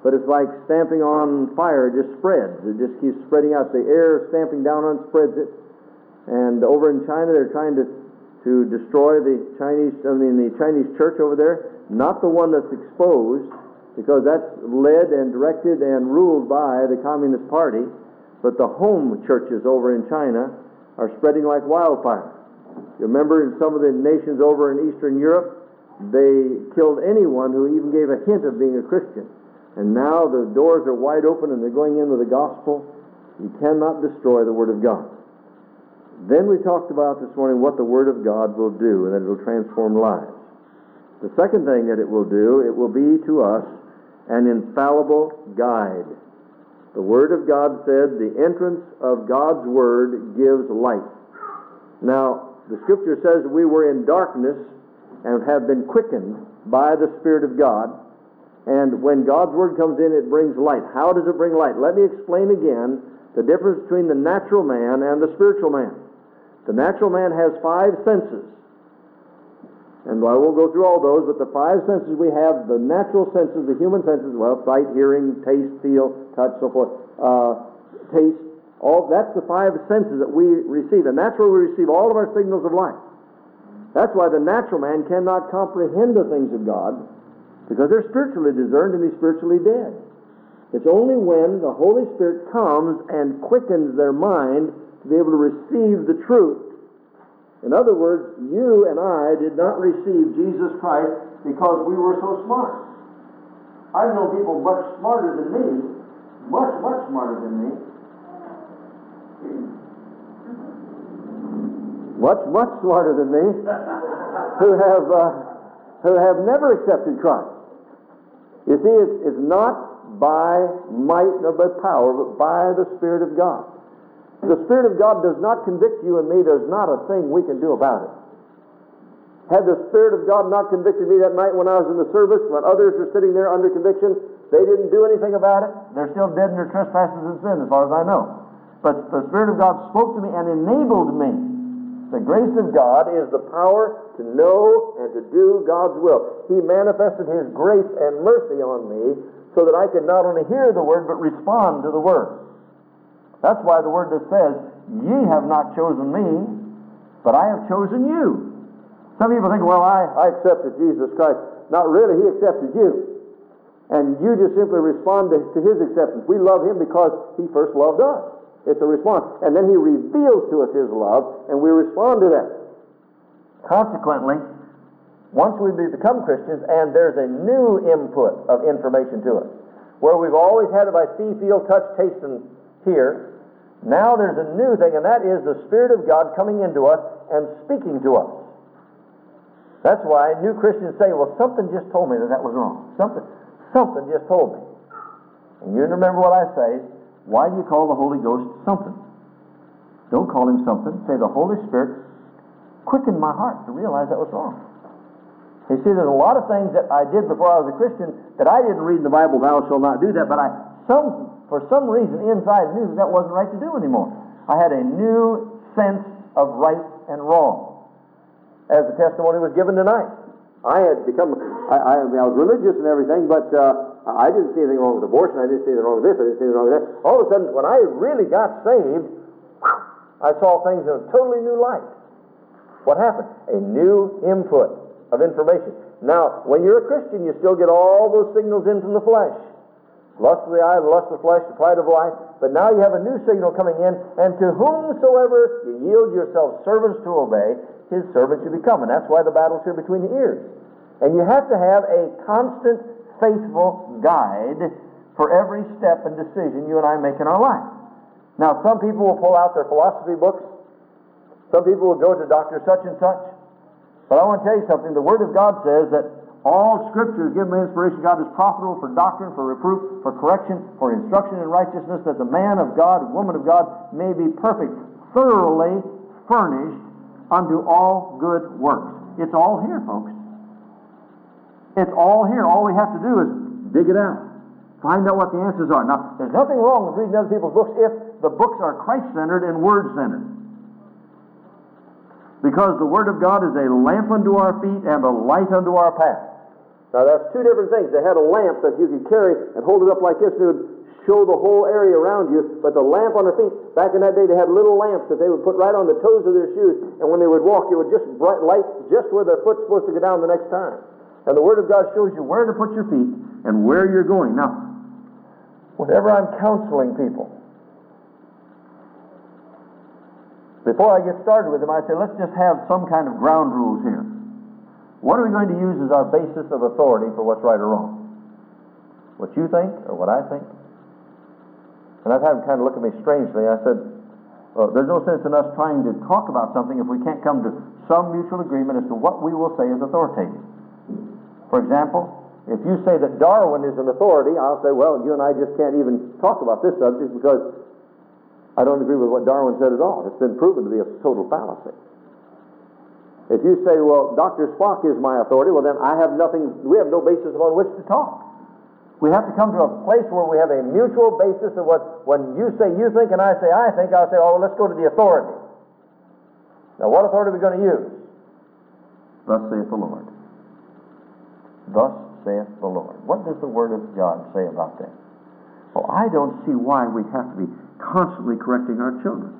but it's like stamping on fire, it just spreads. It just keeps spreading out. The air stamping down on spreads it. And over in China, they're trying to, to destroy the Chinese, I mean, the Chinese church over there. Not the one that's exposed, because that's led and directed and ruled by the Communist Party, but the home churches over in China are spreading like wildfire. You remember in some of the nations over in Eastern Europe, they killed anyone who even gave a hint of being a Christian. And now the doors are wide open and they're going in with the gospel. You cannot destroy the Word of God. Then we talked about this morning what the Word of God will do, and that it will transform lives. The second thing that it will do, it will be to us an infallible guide. The Word of God said, the entrance of God's Word gives light. Now, the Scripture says we were in darkness and have been quickened by the Spirit of God. And when God's Word comes in, it brings light. How does it bring light? Let me explain again the difference between the natural man and the spiritual man. The natural man has five senses. And I won't go through all those, but the five senses we have, the natural senses, the human senses, well, sight, hearing, taste, feel, touch, so forth, uh, taste, all that's the five senses that we receive. And that's where we receive all of our signals of life. That's why the natural man cannot comprehend the things of God, because they're spiritually discerned and he's spiritually dead. It's only when the Holy Spirit comes and quickens their mind to be able to receive the truth. In other words, you and I did not receive Jesus Christ because we were so smart. I've known people much smarter than me, much, much smarter than me, much, much smarter than me, who have, uh, who have never accepted Christ. You see, it's, it's not by might nor by power, but by the Spirit of God. The Spirit of God does not convict you and me, there's not a thing we can do about it. Had the Spirit of God not convicted me that night when I was in the service, when others were sitting there under conviction, they didn't do anything about it. They're still dead in their trespasses and sin, as far as I know. But the Spirit of God spoke to me and enabled me the grace of God is the power to know and to do God's will. He manifested His grace and mercy on me so that I could not only hear the Word but respond to the Word. That's why the Word that says, Ye have not chosen me, but I have chosen you. Some people think, well, I, I accepted Jesus Christ. Not really, He accepted you. And you just simply respond to, to His acceptance. We love Him because He first loved us. It's a response. And then He reveals to us His love, and we respond to that. Consequently, once we become Christians, and there's a new input of information to us, where we've always had it by see, feel, touch, taste, and hear, now there's a new thing, and that is the Spirit of God coming into us and speaking to us. That's why new Christians say, well, something just told me that that was wrong. Something, something just told me. And you remember what I say, why do you call the Holy Ghost something? Don't call him something. Say, the Holy Spirit quickened my heart to realize that was wrong. You see, there's a lot of things that I did before I was a Christian that I didn't read in the Bible, thou shalt not do that, but I, some, for some reason inside knew that that wasn't right to do anymore. I had a new sense of right and wrong. As the testimony was given tonight. I had become, I, I, I was religious and everything, but uh, I didn't see anything wrong with abortion. I didn't see anything wrong with this. I didn't see anything wrong with that. All of a sudden, when I really got saved, I saw things in a totally new light. What happened? A new input of information. Now, when you're a Christian, you still get all those signals in from the flesh. Lust of the eye, the lust of the flesh, the pride of life. But now you have a new signal coming in, and to whomsoever you yield yourselves servants to obey, his servants you become. And that's why the battle's here between the ears. And you have to have a constant, faithful guide for every step and decision you and I make in our life. Now, some people will pull out their philosophy books. Some people will go to Dr. Such and Such. But I want to tell you something. The Word of God says that all Scripture is given by inspiration. God is profitable for doctrine, for reproof, for correction, for instruction in righteousness, that the man of God, woman of God, may be perfect, thoroughly furnished unto all good works. It's all here, folks. It's all here. All we have to do is dig it out. Find out what the answers are. Now, there's nothing wrong with reading other people's books if the books are Christ centered and Word centered. Because the Word of God is a lamp unto our feet and a light unto our path. Now, that's two different things. They had a lamp that you could carry and hold it up like this, and it would show the whole area around you. But the lamp on their feet, back in that day, they had little lamps that they would put right on the toes of their shoes, and when they would walk, it would just bright light just where their foot's supposed to go down the next time. And the Word of God shows you where to put your feet and where you're going. Now, whenever I'm counseling people, before I get started with them, I say, let's just have some kind of ground rules here. What are we going to use as our basis of authority for what's right or wrong? What you think or what I think? And I've had them kind of look at me strangely. I said, well, there's no sense in us trying to talk about something if we can't come to some mutual agreement as to what we will say is authoritative. For example, if you say that Darwin is an authority, I'll say, well, you and I just can't even talk about this subject because I don't agree with what Darwin said at all. It's been proven to be a total fallacy. If you say, well, Dr. Spock is my authority, well, then I have nothing, we have no basis upon which to talk. We have to come to a place where we have a mutual basis of what, when you say you think and I say I think, I'll say, oh, well, let's go to the authority. Now, what authority are we going to use? Thus saith the Lord. Thus saith the Lord. What does the Word of God say about that? Well, I don't see why we have to be constantly correcting our children.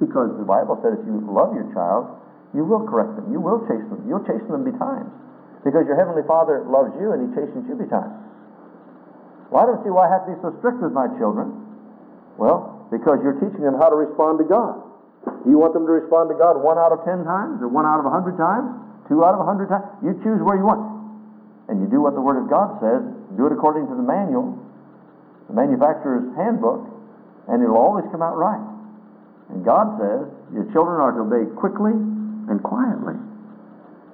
Because the Bible said if you love your child, you will correct them. You will chase them. You'll chase them betimes. Because your Heavenly Father loves you and He chastens you betimes. Well, I don't see why I have to be so strict with my children. Well, because you're teaching them how to respond to God. Do you want them to respond to God one out of ten times, or one out of a hundred times, two out of a hundred times? You choose where you want. And you do what the Word of God says. Do it according to the manual, the manufacturer's handbook, and it'll always come out right. And God says your children are to obey quickly and quietly.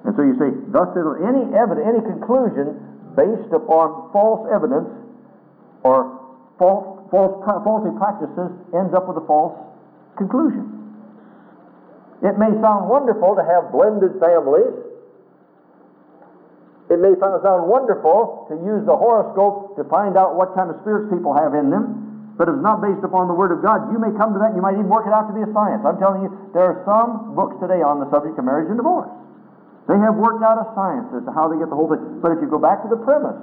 And so you say, thus any evidence, any conclusion based upon false evidence or false, false, faulty practices ends up with a false conclusion. It may sound wonderful to have blended families. It may sound wonderful to use the horoscope to find out what kind of spirits people have in them but it's not based upon the Word of God, you may come to that and you might even work it out to be a science. I'm telling you, there are some books today on the subject of marriage and divorce. They have worked out a science as to how they get the whole thing. But if you go back to the premise,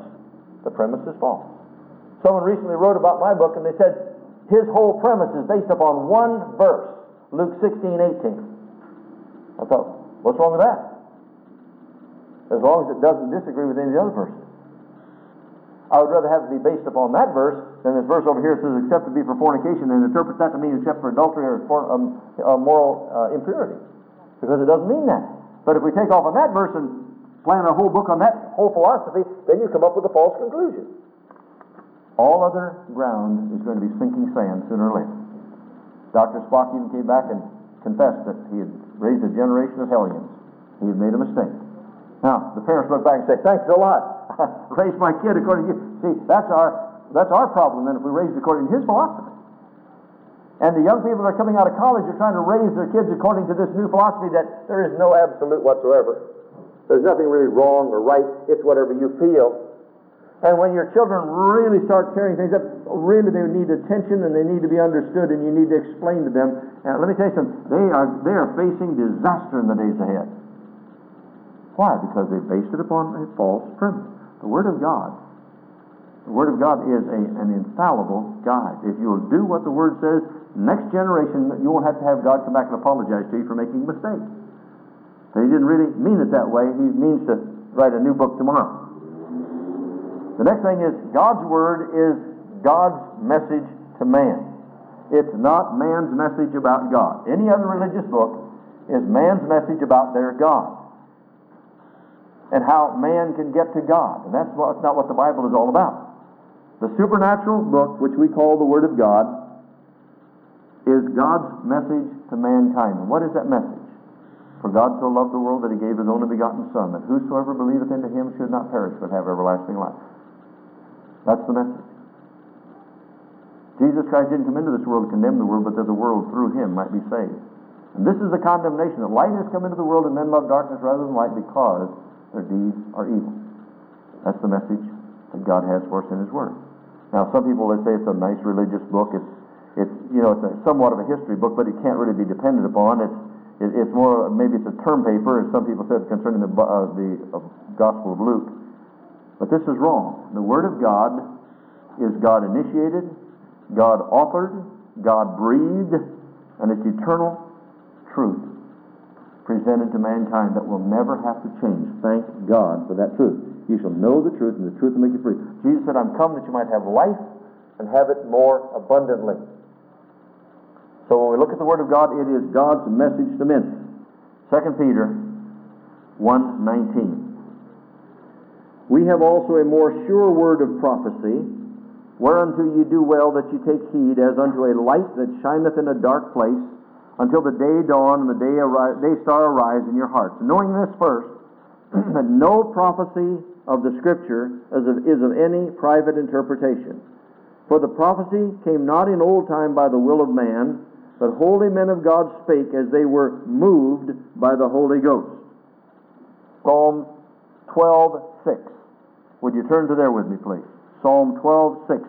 the premise is false. Someone recently wrote about my book and they said his whole premise is based upon one verse, Luke 16, 18. I thought, what's wrong with that? As long as it doesn't disagree with any of the other verses. I would rather have it be based upon that verse than this verse over here says, except to be for fornication, and interpret that to mean except for adultery or for um, uh, moral uh, impurity. Because it doesn't mean that. But if we take off on that verse and plan a whole book on that whole philosophy, then you come up with a false conclusion. All other ground is going to be sinking sand sooner or later. Dr. Spock even came back and confessed that he had raised a generation of hellions. He had made a mistake. Now, the parents look back and say, Thanks a lot. raise my kid according to you. See, that's our that's our problem then if we raise according to his philosophy. And the young people that are coming out of college are trying to raise their kids according to this new philosophy that there is no absolute whatsoever. There's nothing really wrong or right. It's whatever you feel. And when your children really start tearing things up, really they need attention and they need to be understood and you need to explain to them. And let me tell you something, they are, they are facing disaster in the days ahead. Why? Because they based it upon a false premise. The Word of God. The Word of God is a, an infallible guide. If you will do what the Word says, next generation, you won't have to have God come back and apologize to you for making a mistake. But he didn't really mean it that way. He means to write a new book tomorrow. The next thing is God's Word is God's message to man. It's not man's message about God. Any other religious book is man's message about their God and how man can get to God. And that's not what the Bible is all about. The supernatural book, which we call the Word of God, is God's message to mankind. And what is that message? For God so loved the world that he gave his only begotten Son, that whosoever believeth into him should not perish but have everlasting life. That's the message. Jesus Christ didn't come into this world to condemn the world, but that the world through him might be saved. And this is the condemnation that light has come into the world and men love darkness rather than light because their deeds are evil. That's the message that God has for us in His Word. Now, some people they say it's a nice religious book. It's, it's you know, it's a, somewhat of a history book, but it can't really be depended upon. It's, it, it's more maybe it's a term paper, as some people said concerning the uh, the uh, Gospel of Luke. But this is wrong. The Word of God is God initiated, God authored, God breathed, and it's eternal truth presented to mankind that will never have to change. Thank God for that truth. You shall know the truth, and the truth will make you free. Jesus said, I'm come that you might have life and have it more abundantly. So when we look at the Word of God, it is God's message to men. 2 Peter 1.19 we have also a more sure word of prophecy, whereunto you do well that you take heed, as unto a light that shineth in a dark place, until the day dawn and the day, arise, day star arise in your hearts. Knowing this first, that no prophecy of the Scripture is of, is of any private interpretation. For the prophecy came not in old time by the will of man, but holy men of God spake as they were moved by the Holy Ghost. Psalm 12, 6. Would you turn to there with me, please? Psalm 12, 6.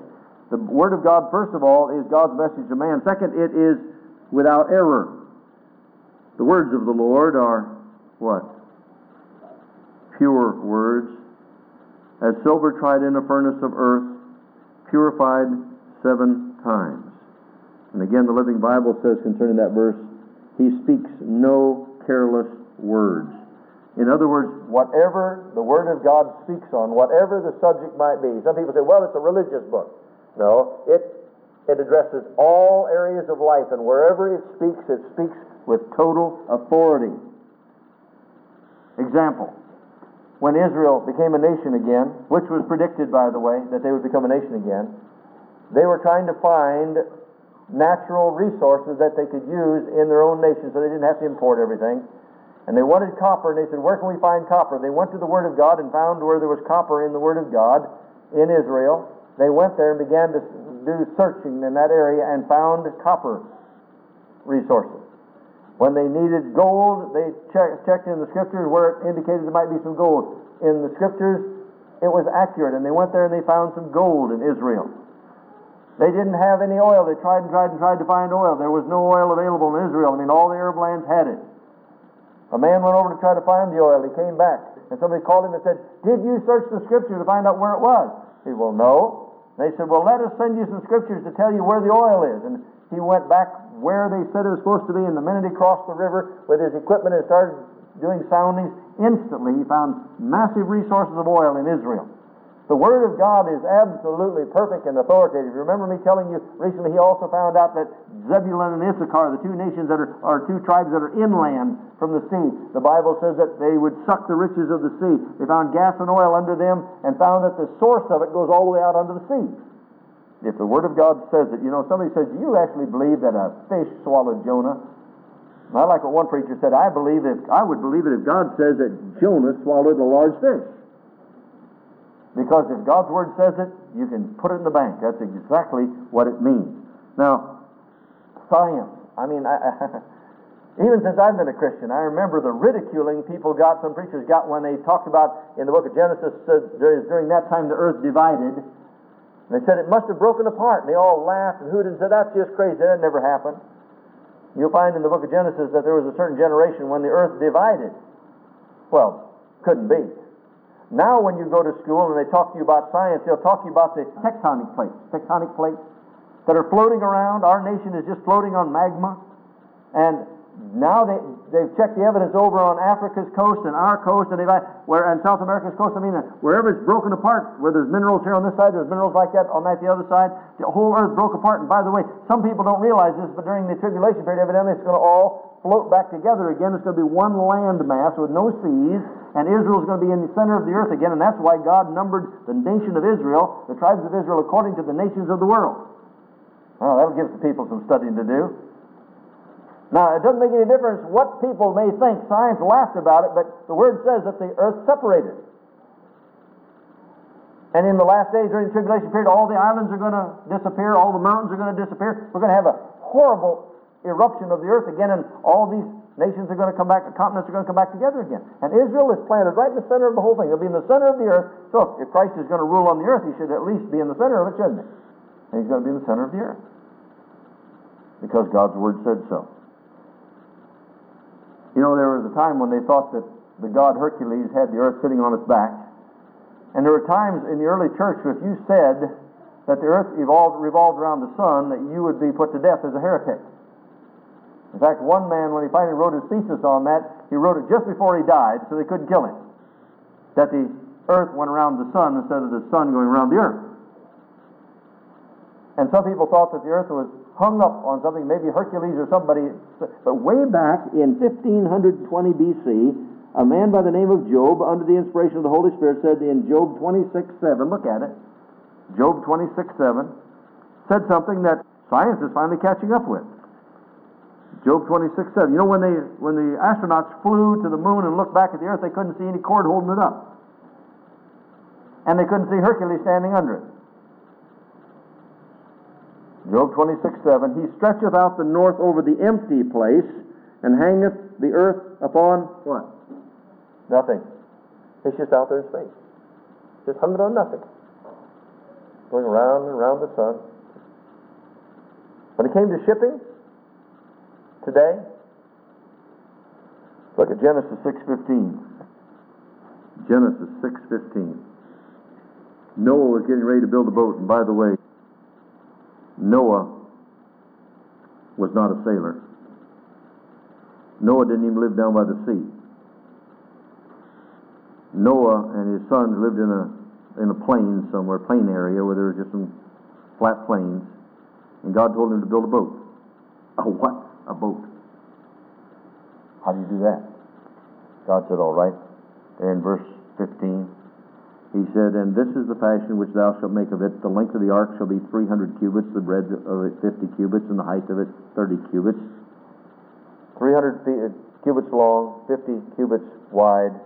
The Word of God, first of all, is God's message to man. Second, it is without error. The words of the Lord are what? Pure words, as silver tried in a furnace of earth, purified seven times. And again, the Living Bible says concerning that verse, He speaks no careless words. In other words, whatever the Word of God speaks on, whatever the subject might be. Some people say, well, it's a religious book. No, it, it addresses all areas of life, and wherever it speaks, it speaks with total authority. Example when Israel became a nation again, which was predicted, by the way, that they would become a nation again, they were trying to find natural resources that they could use in their own nation so they didn't have to import everything. And they wanted copper, and they said, Where can we find copper? They went to the Word of God and found where there was copper in the Word of God in Israel. They went there and began to do searching in that area and found copper resources. When they needed gold, they check, checked in the Scriptures where it indicated there might be some gold. In the Scriptures, it was accurate, and they went there and they found some gold in Israel. They didn't have any oil. They tried and tried and tried to find oil. There was no oil available in Israel. I mean, all the Arab lands had it. A man went over to try to find the oil. He came back. And somebody called him and said, Did you search the scripture to find out where it was? He Well, no. They said, Well, let us send you some scriptures to tell you where the oil is. And he went back where they said it was supposed to be. And the minute he crossed the river with his equipment and started doing soundings, instantly he found massive resources of oil in Israel. The Word of God is absolutely perfect and authoritative. Remember me telling you recently, he also found out that Zebulun and Issachar, the two nations that are, are two tribes that are inland from the sea, the Bible says that they would suck the riches of the sea. They found gas and oil under them and found that the source of it goes all the way out under the sea. If the Word of God says it, you know, somebody says, Do you actually believe that a fish swallowed Jonah? I like what one preacher said. I believe if I would believe it if God says that Jonah swallowed a large fish. Because if God's Word says it, you can put it in the bank. That's exactly what it means. Now, science. I mean, I, Even since I've been a Christian, I remember the ridiculing people got, some preachers got when they talked about in the book of Genesis, uh, said during that time the earth divided. They said it must have broken apart, and they all laughed and hooted and said, That's just crazy. That never happened. You'll find in the book of Genesis that there was a certain generation when the earth divided. Well, couldn't be. Now, when you go to school and they talk to you about science, they'll talk to you about the tectonic plates, tectonic plates that are floating around. Our nation is just floating on magma. And now they, they've checked the evidence over on Africa's coast and our coast and they've, where, and South America's coast. I mean, wherever it's broken apart, where there's minerals here on this side, there's minerals like that on that the other side. The whole earth broke apart. And by the way, some people don't realize this, but during the tribulation period, evidently it's going to all float back together again. It's going to be one land mass with no seas, and Israel's going to be in the center of the earth again. And that's why God numbered the nation of Israel, the tribes of Israel, according to the nations of the world. Well, that'll give the people some studying to do. Now, it doesn't make any difference what people may think. Science laughed about it, but the Word says that the earth separated. And in the last days, during the tribulation period, all the islands are going to disappear, all the mountains are going to disappear. We're going to have a horrible eruption of the earth again, and all these nations are going to come back, the continents are going to come back together again. And Israel is planted right in the center of the whole thing. It'll be in the center of the earth. So if Christ is going to rule on the earth, he should at least be in the center of it, shouldn't he? And he's going to be in the center of the earth. Because God's Word said so. You know, there was a time when they thought that the god Hercules had the earth sitting on its back. And there were times in the early church where if you said that the earth evolved, revolved around the sun, that you would be put to death as a heretic. In fact, one man, when he finally wrote his thesis on that, he wrote it just before he died, so they couldn't kill him. That the earth went around the sun instead of the sun going around the earth. And some people thought that the earth was hung up on something, maybe Hercules or somebody. But way back in 1520 BC, a man by the name of Job, under the inspiration of the Holy Spirit, said in Job 26 7, look at it, Job 26 7, said something that science is finally catching up with. Job 26 7. You know, when, they, when the astronauts flew to the moon and looked back at the earth, they couldn't see any cord holding it up. And they couldn't see Hercules standing under it. Job 26, 7, He stretcheth out the north over the empty place, and hangeth the earth upon what? Nothing. It's just out there in space. Just hung on nothing. Going around and around the sun. When it came to shipping, today, look at Genesis 6.15. Genesis 6.15. Noah was getting ready to build a boat, and by the way, Noah was not a sailor. Noah didn't even live down by the sea. Noah and his sons lived in a in a plain somewhere, plain area where there was just some flat plains, and God told him to build a boat. A what? A boat. How do you do that? God said, "All right." There in verse 15. He said, And this is the fashion which thou shalt make of it. The length of the ark shall be 300 cubits, the breadth of it 50 cubits, and the height of it 30 cubits. 300 feet, uh, cubits long, 50 cubits wide.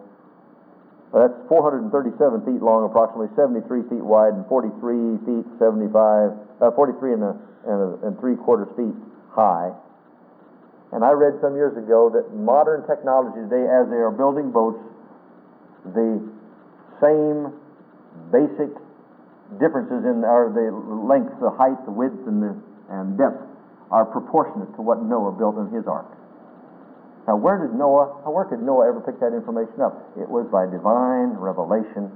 Well, that's 437 feet long, approximately 73 feet wide, and 43 feet 75, uh, 43 and, a, and, a, and three quarters feet high. And I read some years ago that modern technology today, as they are building boats, the same basic differences in our the length, the height, the width, and the and depth are proportionate to what Noah built in his ark. Now, where did Noah? Where could Noah ever pick that information up? It was by divine revelation,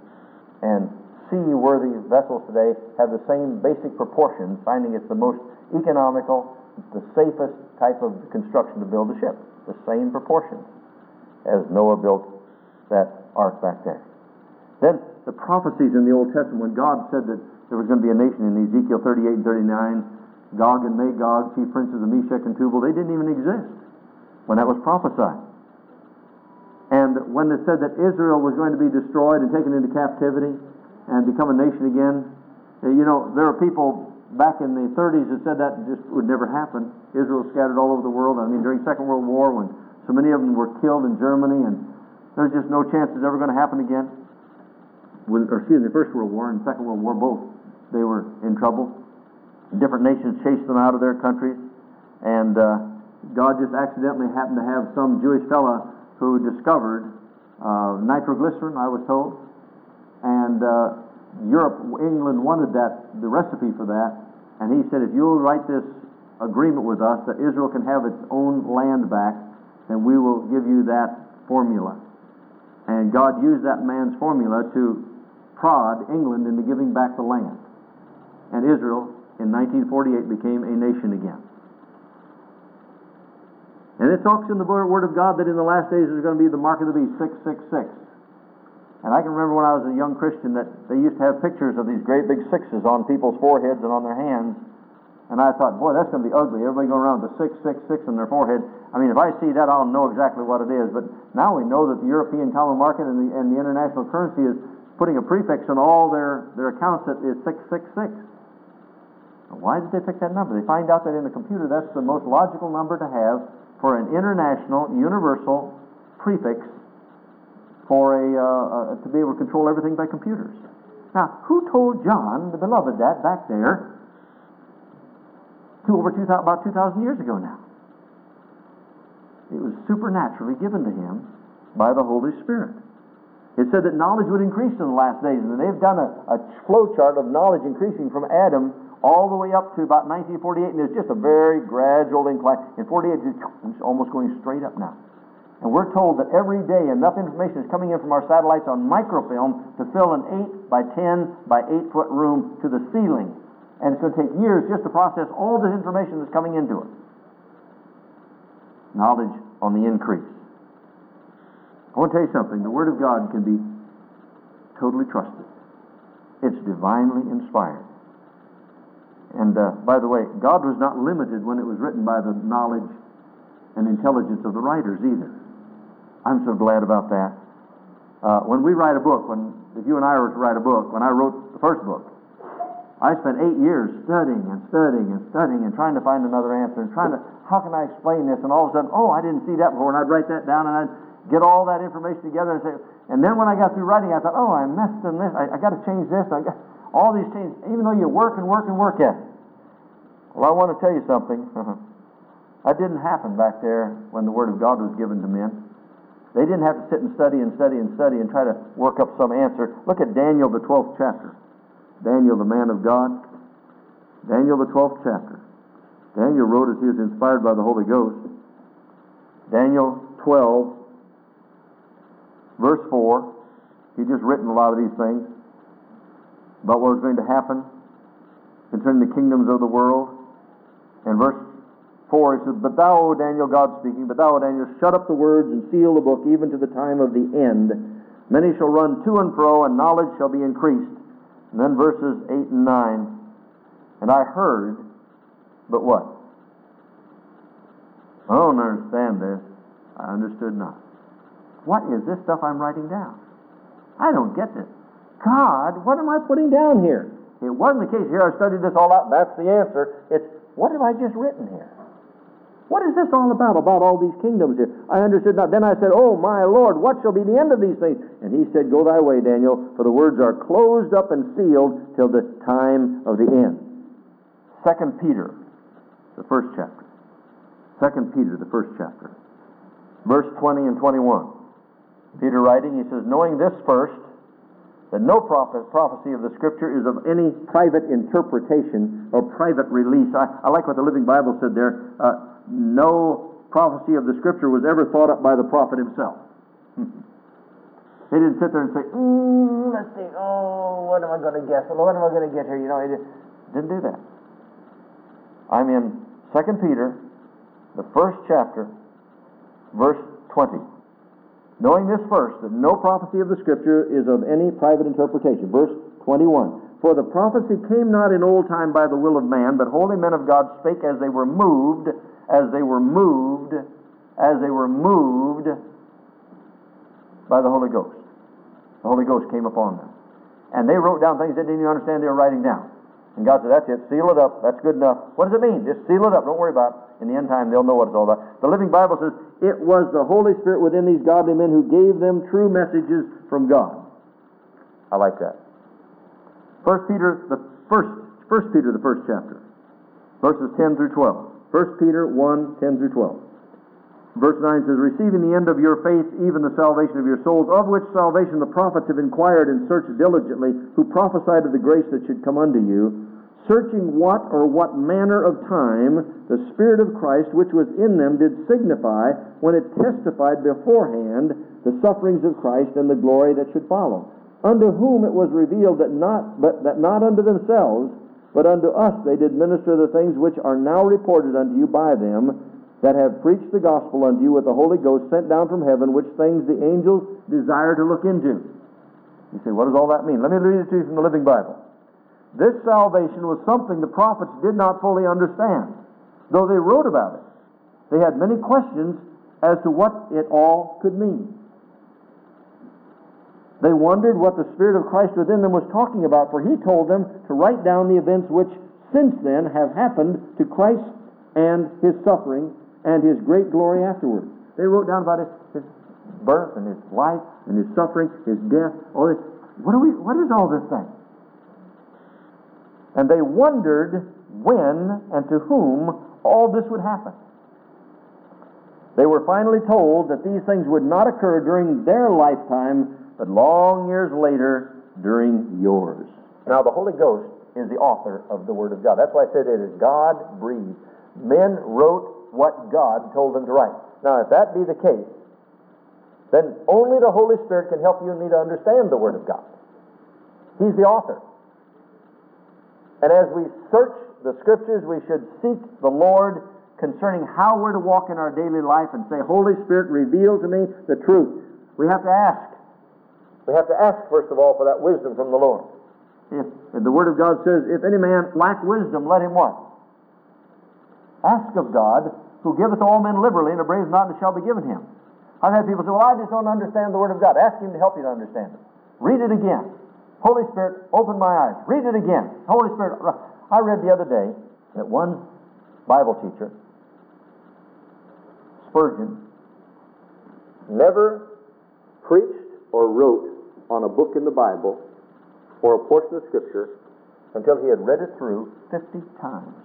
and seaworthy vessels today have the same basic proportions, finding it's the most economical, the safest type of construction to build a ship. The same proportions as Noah built that ark back there. Then the prophecies in the Old Testament, when God said that there was going to be a nation in Ezekiel 38 and 39, Gog and Magog, chief princes of Meshech and Tubal, they didn't even exist when that was prophesied. And when it said that Israel was going to be destroyed and taken into captivity and become a nation again, eh, you know, there are people back in the 30s that said that just would never happen. Israel scattered all over the world. I mean, during Second World War, when so many of them were killed in Germany, and there's just no chance it's ever going to happen again or excuse me, First World War and Second World War, both, they were in trouble. Different nations chased them out of their countries, and uh, God just accidentally happened to have some Jewish fella who discovered uh, nitroglycerin, I was told, and uh, Europe, England wanted that, the recipe for that, and he said, if you'll write this agreement with us that Israel can have its own land back, then we will give you that formula. And God used that man's formula to prod England into giving back the land. And Israel, in 1948, became a nation again. And it talks in the Word of God that in the last days there's going to be the mark of the beast, 666. And I can remember when I was a young Christian that they used to have pictures of these great big sixes on people's foreheads and on their hands. And I thought, boy, that's going to be ugly. Everybody going around with a 666 on their forehead. I mean, if I see that, I'll know exactly what it is. But now we know that the European common market and the, and the international currency is putting a prefix on all their, their accounts that is 666. Why did they pick that number? They find out that in the computer that's the most logical number to have for an international, universal prefix for a, uh, uh, to be able to control everything by computers. Now, who told John, the beloved, that back there, to over 2000, about 2,000 years ago now? It was supernaturally given to him by the Holy Spirit. It said that knowledge would increase in the last days, and they've done a, a flow chart of knowledge increasing from Adam all the way up to about 1948, and there's just a very gradual incline. In 48, it's almost going straight up now. And we're told that every day enough information is coming in from our satellites on microfilm to fill an 8 by 10 by 8 foot room to the ceiling. And it's going to take years just to process all the information that's coming into it. Knowledge on the increase. I want to tell you something. The Word of God can be totally trusted, it's divinely inspired. And uh, by the way, God was not limited when it was written by the knowledge and intelligence of the writers either. I'm so glad about that. Uh, when we write a book, when if you and I were to write a book, when I wrote the first book, I spent eight years studying and studying and studying and trying to find another answer and trying to how can I explain this? And all of a sudden, oh, I didn't see that before, and I'd write that down and I'd get all that information together and say, and then when I got through writing, I thought, oh, I messed in this. I, I got to change this. I got all these changes, even though you work and work and work at it. Well, I want to tell you something. Uh-huh. that didn't happen back there when the Word of God was given to men. They didn't have to sit and study and study and study and try to work up some answer. Look at Daniel, the 12th chapter. Daniel, the man of God. Daniel, the 12th chapter. Daniel wrote as he was inspired by the Holy Ghost. Daniel 12, verse 4. He just written a lot of these things about what was going to happen concerning the kingdoms of the world. And verse 4, he says, But thou, O Daniel, God speaking, but thou, O Daniel, shut up the words and seal the book even to the time of the end. Many shall run to and fro, and knowledge shall be increased. And then verses 8 and 9. And I heard, but what? I don't understand this. I understood not. What is this stuff I'm writing down? I don't get this. God, what am I putting down here? It wasn't the case. Here, I studied this all out, that's the answer. It's, what have I just written here? What is this all about, about all these kingdoms here? I understood not. Then I said, Oh, my Lord, what shall be the end of these things? And he said, Go thy way, Daniel, for the words are closed up and sealed till the time of the end. Second Peter, the first chapter. Second Peter, the first chapter. Verse 20 and 21. Peter writing, he says, Knowing this first, that no prophecy of the Scripture is of any private interpretation or private release. I, I like what the Living Bible said there. Uh, no prophecy of the Scripture was ever thought up by the prophet himself. he didn't sit there and say, mm, let's see, oh, what am I going to guess? What am I going to get here? You know, he didn't do that. I'm in 2 Peter, the first chapter, verse 20 knowing this first, that no prophecy of the Scripture is of any private interpretation. Verse 21. For the prophecy came not in old time by the will of man, but holy men of God spake as they were moved, as they were moved, as they were moved by the Holy Ghost. The Holy Ghost came upon them. And they wrote down things they didn't even understand they were writing down. And God said, That's it, seal it up, that's good enough. What does it mean? Just seal it up, don't worry about it. In the end time, they'll know what it's all about. The Living Bible says, It was the Holy Spirit within these godly men who gave them true messages from God. I like that. First Peter, the first, First Peter, the first chapter, verses 10 through 12. 1 Peter 1, 10 through 12. Verse 9 says, Receiving the end of your faith, even the salvation of your souls, of which salvation the prophets have inquired and searched diligently, who prophesied of the grace that should come unto you, searching what or what manner of time the Spirit of Christ which was in them did signify when it testified beforehand the sufferings of Christ and the glory that should follow. Unto whom it was revealed that not, but that not unto themselves, but unto us they did minister the things which are now reported unto you by them that have preached the gospel unto you with the Holy Ghost sent down from heaven, which things the angels desire to look into. You say, what does all that mean? Let me read it to you from the Living Bible. This salvation was something the prophets did not fully understand, though they wrote about it. They had many questions as to what it all could mean. They wondered what the Spirit of Christ within them was talking about, for He told them to write down the events which since then have happened to Christ and His suffering and his great glory afterward. They wrote down about his, his birth and his life and his suffering, his death, all this. What, are we, what is all this thing? And they wondered when and to whom all this would happen. They were finally told that these things would not occur during their lifetime, but long years later during yours. Now, the Holy Ghost is the author of the Word of God. That's why I said it is God breathed. Men wrote what God told them to write. Now, if that be the case, then only the Holy Spirit can help you and me to understand the Word of God. He's the author. And as we search the Scriptures, we should seek the Lord concerning how we're to walk in our daily life and say, Holy Spirit, reveal to me the truth. We have to ask. We have to ask, first of all, for that wisdom from the Lord. If, if the Word of God says, if any man lack wisdom, let him what? Ask of God, who giveth all men liberally, and upbraideth not, and it shall be given him. I've had people say, Well, I just don't understand the Word of God. Ask Him to help you to understand it. Read it again. Holy Spirit, open my eyes. Read it again. Holy Spirit, I read the other day that one Bible teacher, Spurgeon, never preached or wrote on a book in the Bible or a portion of Scripture until he had read it through 50 times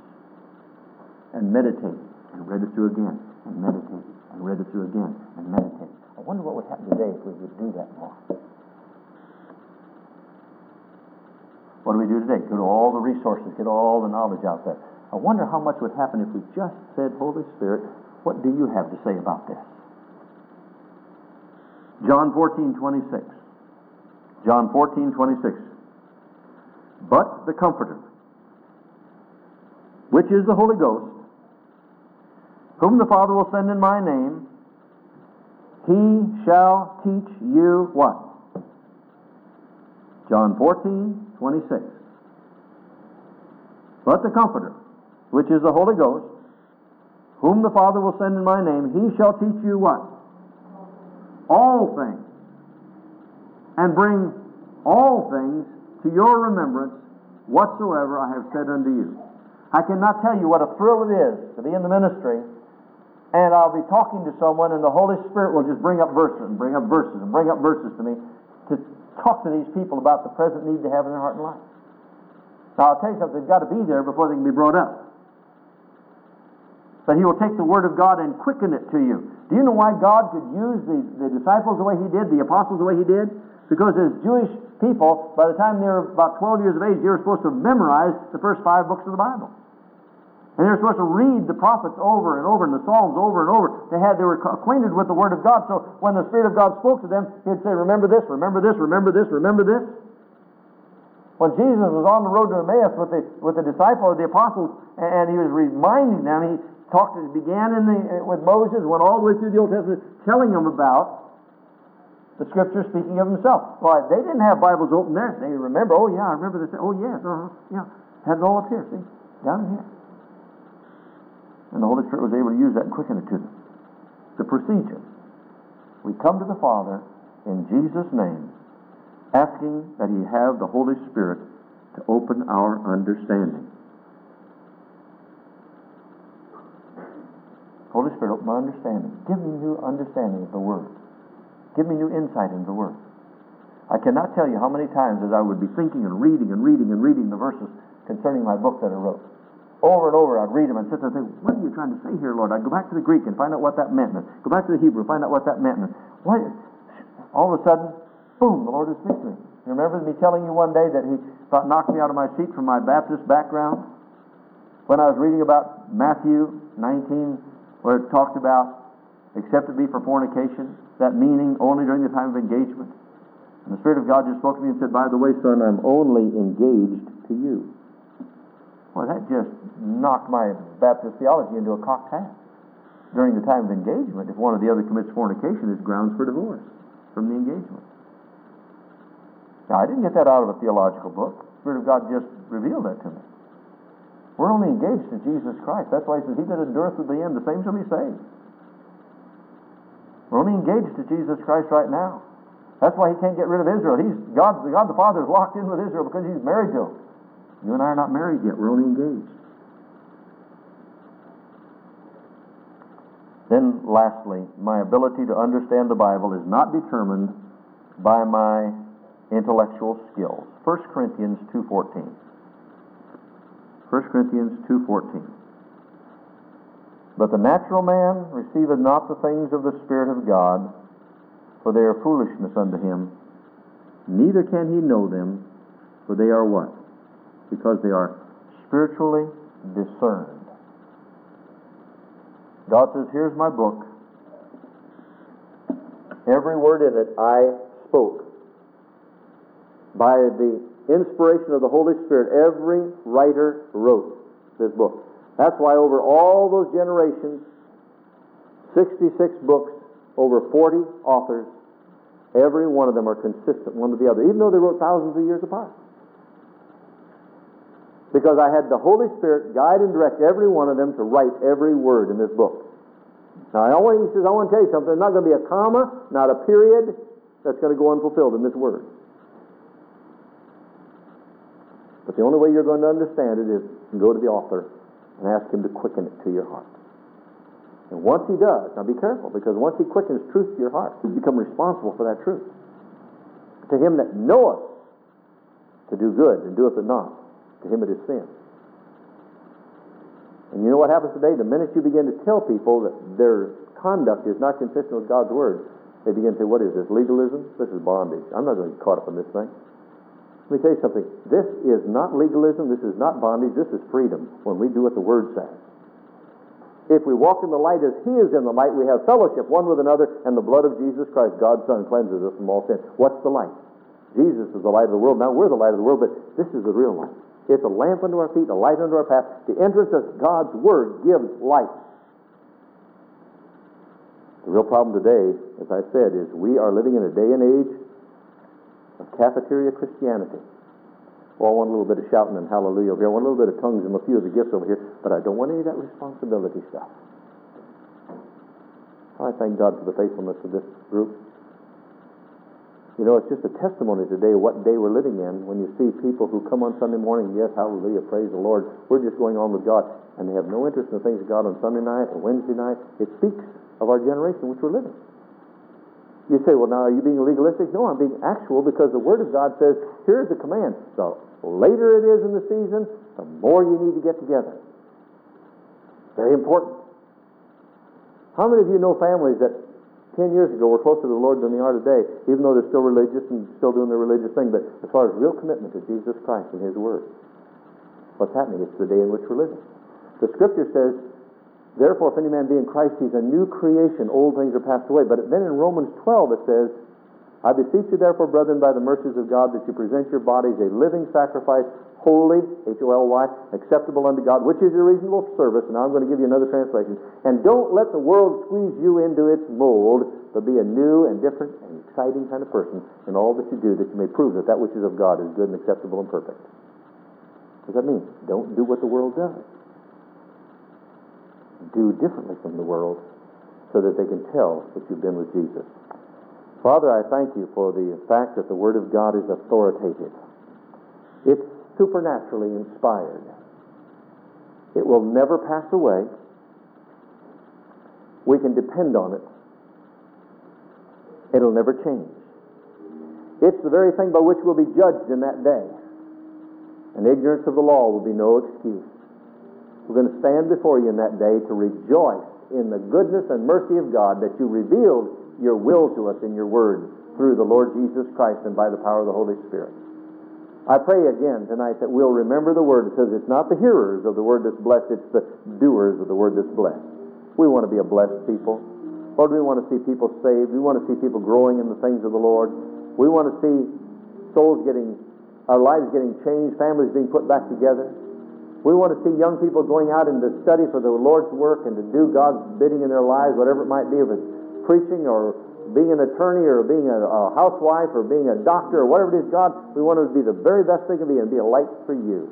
and meditate, and read it through again and meditate, and read it through again and meditate. I wonder what would happen today if we would do that more. What do we do today? Go to all the resources, get all the knowledge out there. I wonder how much would happen if we just said, Holy Spirit, what do you have to say about this? John 14, 26. John 14, 26. But the Comforter, which is the Holy Ghost, whom the Father will send in my name, he shall teach you what? John 14, 26. But the Comforter, which is the Holy Ghost, whom the Father will send in my name, he shall teach you what? All things. And bring all things to your remembrance whatsoever I have said unto you. I cannot tell you what a thrill it is to be in the ministry and I'll be talking to someone, and the Holy Spirit will just bring up verses and bring up verses and bring up verses to me to talk to these people about the present need they have in their heart and life. Now, I'll tell you something, they've got to be there before they can be brought up. But He will take the Word of God and quicken it to you. Do you know why God could use the, the disciples the way He did, the apostles the way He did? Because as Jewish people, by the time they were about 12 years of age, they were supposed to memorize the first five books of the Bible. And they were supposed to read the prophets over and over and the Psalms over and over. They had they were acquainted with the Word of God. So when the Spirit of God spoke to them, He'd say, Remember this, remember this, remember this, remember this. When Jesus was on the road to Emmaus with the with the disciples, the apostles, and he was reminding them, he talked began in the with Moses, went all the way through the Old Testament, telling them about the scripture speaking of himself. Well, they didn't have Bibles open there. They remember, oh yeah, I remember this. Oh yes, uh-huh, yeah. Had it all up here, see? Down here. And the Holy Spirit was able to use that and quicken it to them. The procedure. We come to the Father in Jesus' name, asking that He have the Holy Spirit to open our understanding. Holy Spirit, open my understanding. Give me new understanding of the Word. Give me new insight into the Word. I cannot tell you how many times as I would be thinking and reading and reading and reading the verses concerning my book that I wrote. Over and over, I'd read them and sit there and think, what are you trying to say here, Lord? I'd go back to the Greek and find out what that meant, and go back to the Hebrew and find out what that meant. And what? All of a sudden, boom, the Lord would speak to me. You remember me telling you one day that He thought knocked me out of my seat from my Baptist background? When I was reading about Matthew 19, where it talked about except it be for fornication, that meaning only during the time of engagement. And the Spirit of God just spoke to me and said, By the way, son, I'm only engaged to you. Well, that just knocked my Baptist theology into a cocked hat. During the time of engagement, if one of the other commits fornication, it's grounds for divorce from the engagement. Now, I didn't get that out of a theological book. The Spirit of God just revealed that to me. We're only engaged to Jesus Christ. That's why he says, He that endureth to the end, the same shall be saved. We're only engaged to Jesus Christ right now. That's why he can't get rid of Israel. He's God, God the Father is locked in with Israel because he's married to him. You and I are not married yet. We're only engaged. Then, lastly, my ability to understand the Bible is not determined by my intellectual skills. 1 Corinthians 2.14. 1 Corinthians 2.14. But the natural man receiveth not the things of the Spirit of God, for they are foolishness unto him. Neither can he know them, for they are what? Because they are spiritually discerned. God says, Here's my book. Every word in it I spoke. By the inspiration of the Holy Spirit, every writer wrote this book. That's why over all those generations, 66 books, over 40 authors, every one of them are consistent one with the other, even though they wrote thousands of years apart. Because I had the Holy Spirit guide and direct every one of them to write every word in this book. Now, I want, he says, I want to tell you something. There's not going to be a comma, not a period that's going to go unfulfilled in this word. But the only way you're going to understand it is go to the author and ask him to quicken it to your heart. And once he does, now be careful, because once he quickens truth to your heart, you become responsible for that truth. To him that knoweth to do good and doeth it not, to him it is sin. And you know what happens today? The minute you begin to tell people that their conduct is not consistent with God's word, they begin to say, What is this? Legalism? This is bondage. I'm not going to get caught up in this thing. Let me tell you something. This is not legalism. This is not bondage. This is freedom when we do what the Word says. If we walk in the light as He is in the light, we have fellowship one with another, and the blood of Jesus Christ, God's Son, cleanses us from all sin. What's the light? Jesus is the light of the world. Now we're the light of the world, but this is the real light. It's a lamp unto our feet, a light unto our path. The entrance of God's Word gives light. The real problem today, as I said, is we are living in a day and age of cafeteria Christianity. Oh, I want a little bit of shouting and hallelujah over here. I want a little bit of tongues and a few of the gifts over here, but I don't want any of that responsibility stuff. I thank God for the faithfulness of this group. You know, it's just a testimony today what day we're living in when you see people who come on Sunday morning, yes, hallelujah, praise the Lord. We're just going on with God, and they have no interest in the things of God on Sunday night or Wednesday night. It speaks of our generation which we're living. You say, well, now are you being legalistic? No, I'm being actual because the Word of God says, here's the command. The later it is in the season, the more you need to get together. Very important. How many of you know families that 10 years ago were closer to the Lord than they are today, even though they're still religious and still doing their religious thing, but as far as real commitment to Jesus Christ and His Word, what's happening? It's the day in which we're living. The Scripture says, Therefore, if any man be in Christ, he's a new creation. Old things are passed away. But then in Romans 12 it says, I beseech you therefore, brethren, by the mercies of God, that you present your bodies a living sacrifice, holy, H-O-L-Y, acceptable unto God, which is your reasonable service. And I'm going to give you another translation. And don't let the world squeeze you into its mold, but be a new and different and exciting kind of person in all that you do, that you may prove that that which is of God is good and acceptable and perfect. What does that mean? Don't do what the world does do differently from the world so that they can tell that you've been with Jesus. Father, I thank you for the fact that the Word of God is authoritative. Supernaturally inspired. It will never pass away. We can depend on it. It'll never change. It's the very thing by which we'll be judged in that day. And ignorance of the law will be no excuse. We're going to stand before you in that day to rejoice in the goodness and mercy of God that you revealed your will to us in your word through the Lord Jesus Christ and by the power of the Holy Spirit. I pray again tonight that we'll remember the word. It says it's not the hearers of the word that's blessed, it's the doers of the word that's blessed. We want to be a blessed people. Lord, we want to see people saved. We want to see people growing in the things of the Lord. We want to see souls getting, our lives getting changed, families being put back together. We want to see young people going out into study for the Lord's work and to do God's bidding in their lives, whatever it might be, if it's preaching or being an attorney or being a, a housewife or being a doctor or whatever it is, God, we want to be the very best they can be and be a light for you.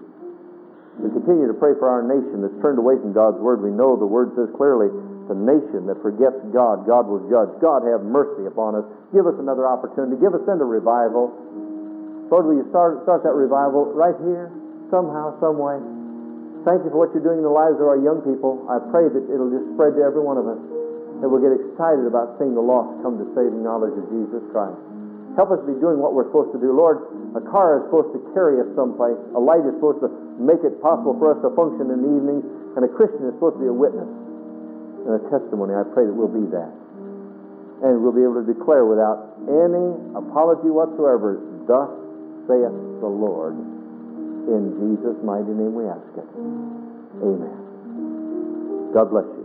We continue to pray for our nation that's turned away from God's word. We know the word says clearly, the nation that forgets God, God will judge. God have mercy upon us. Give us another opportunity. Give us into revival. Lord, will you start, start that revival right here, somehow, some way? Thank you for what you're doing in the lives of our young people. I pray that it'll just spread to every one of us, that we'll get excited about seeing the lost come to saving knowledge of Jesus Christ. Help us be doing what we're supposed to do. Lord, a car is supposed to carry us someplace. A light is supposed to make it possible for us to function in the evening. And a Christian is supposed to be a witness and a testimony. I pray that we'll be that. And we'll be able to declare without any apology whatsoever, Thus saith the Lord. In Jesus' mighty name we ask it. Amen. God bless you.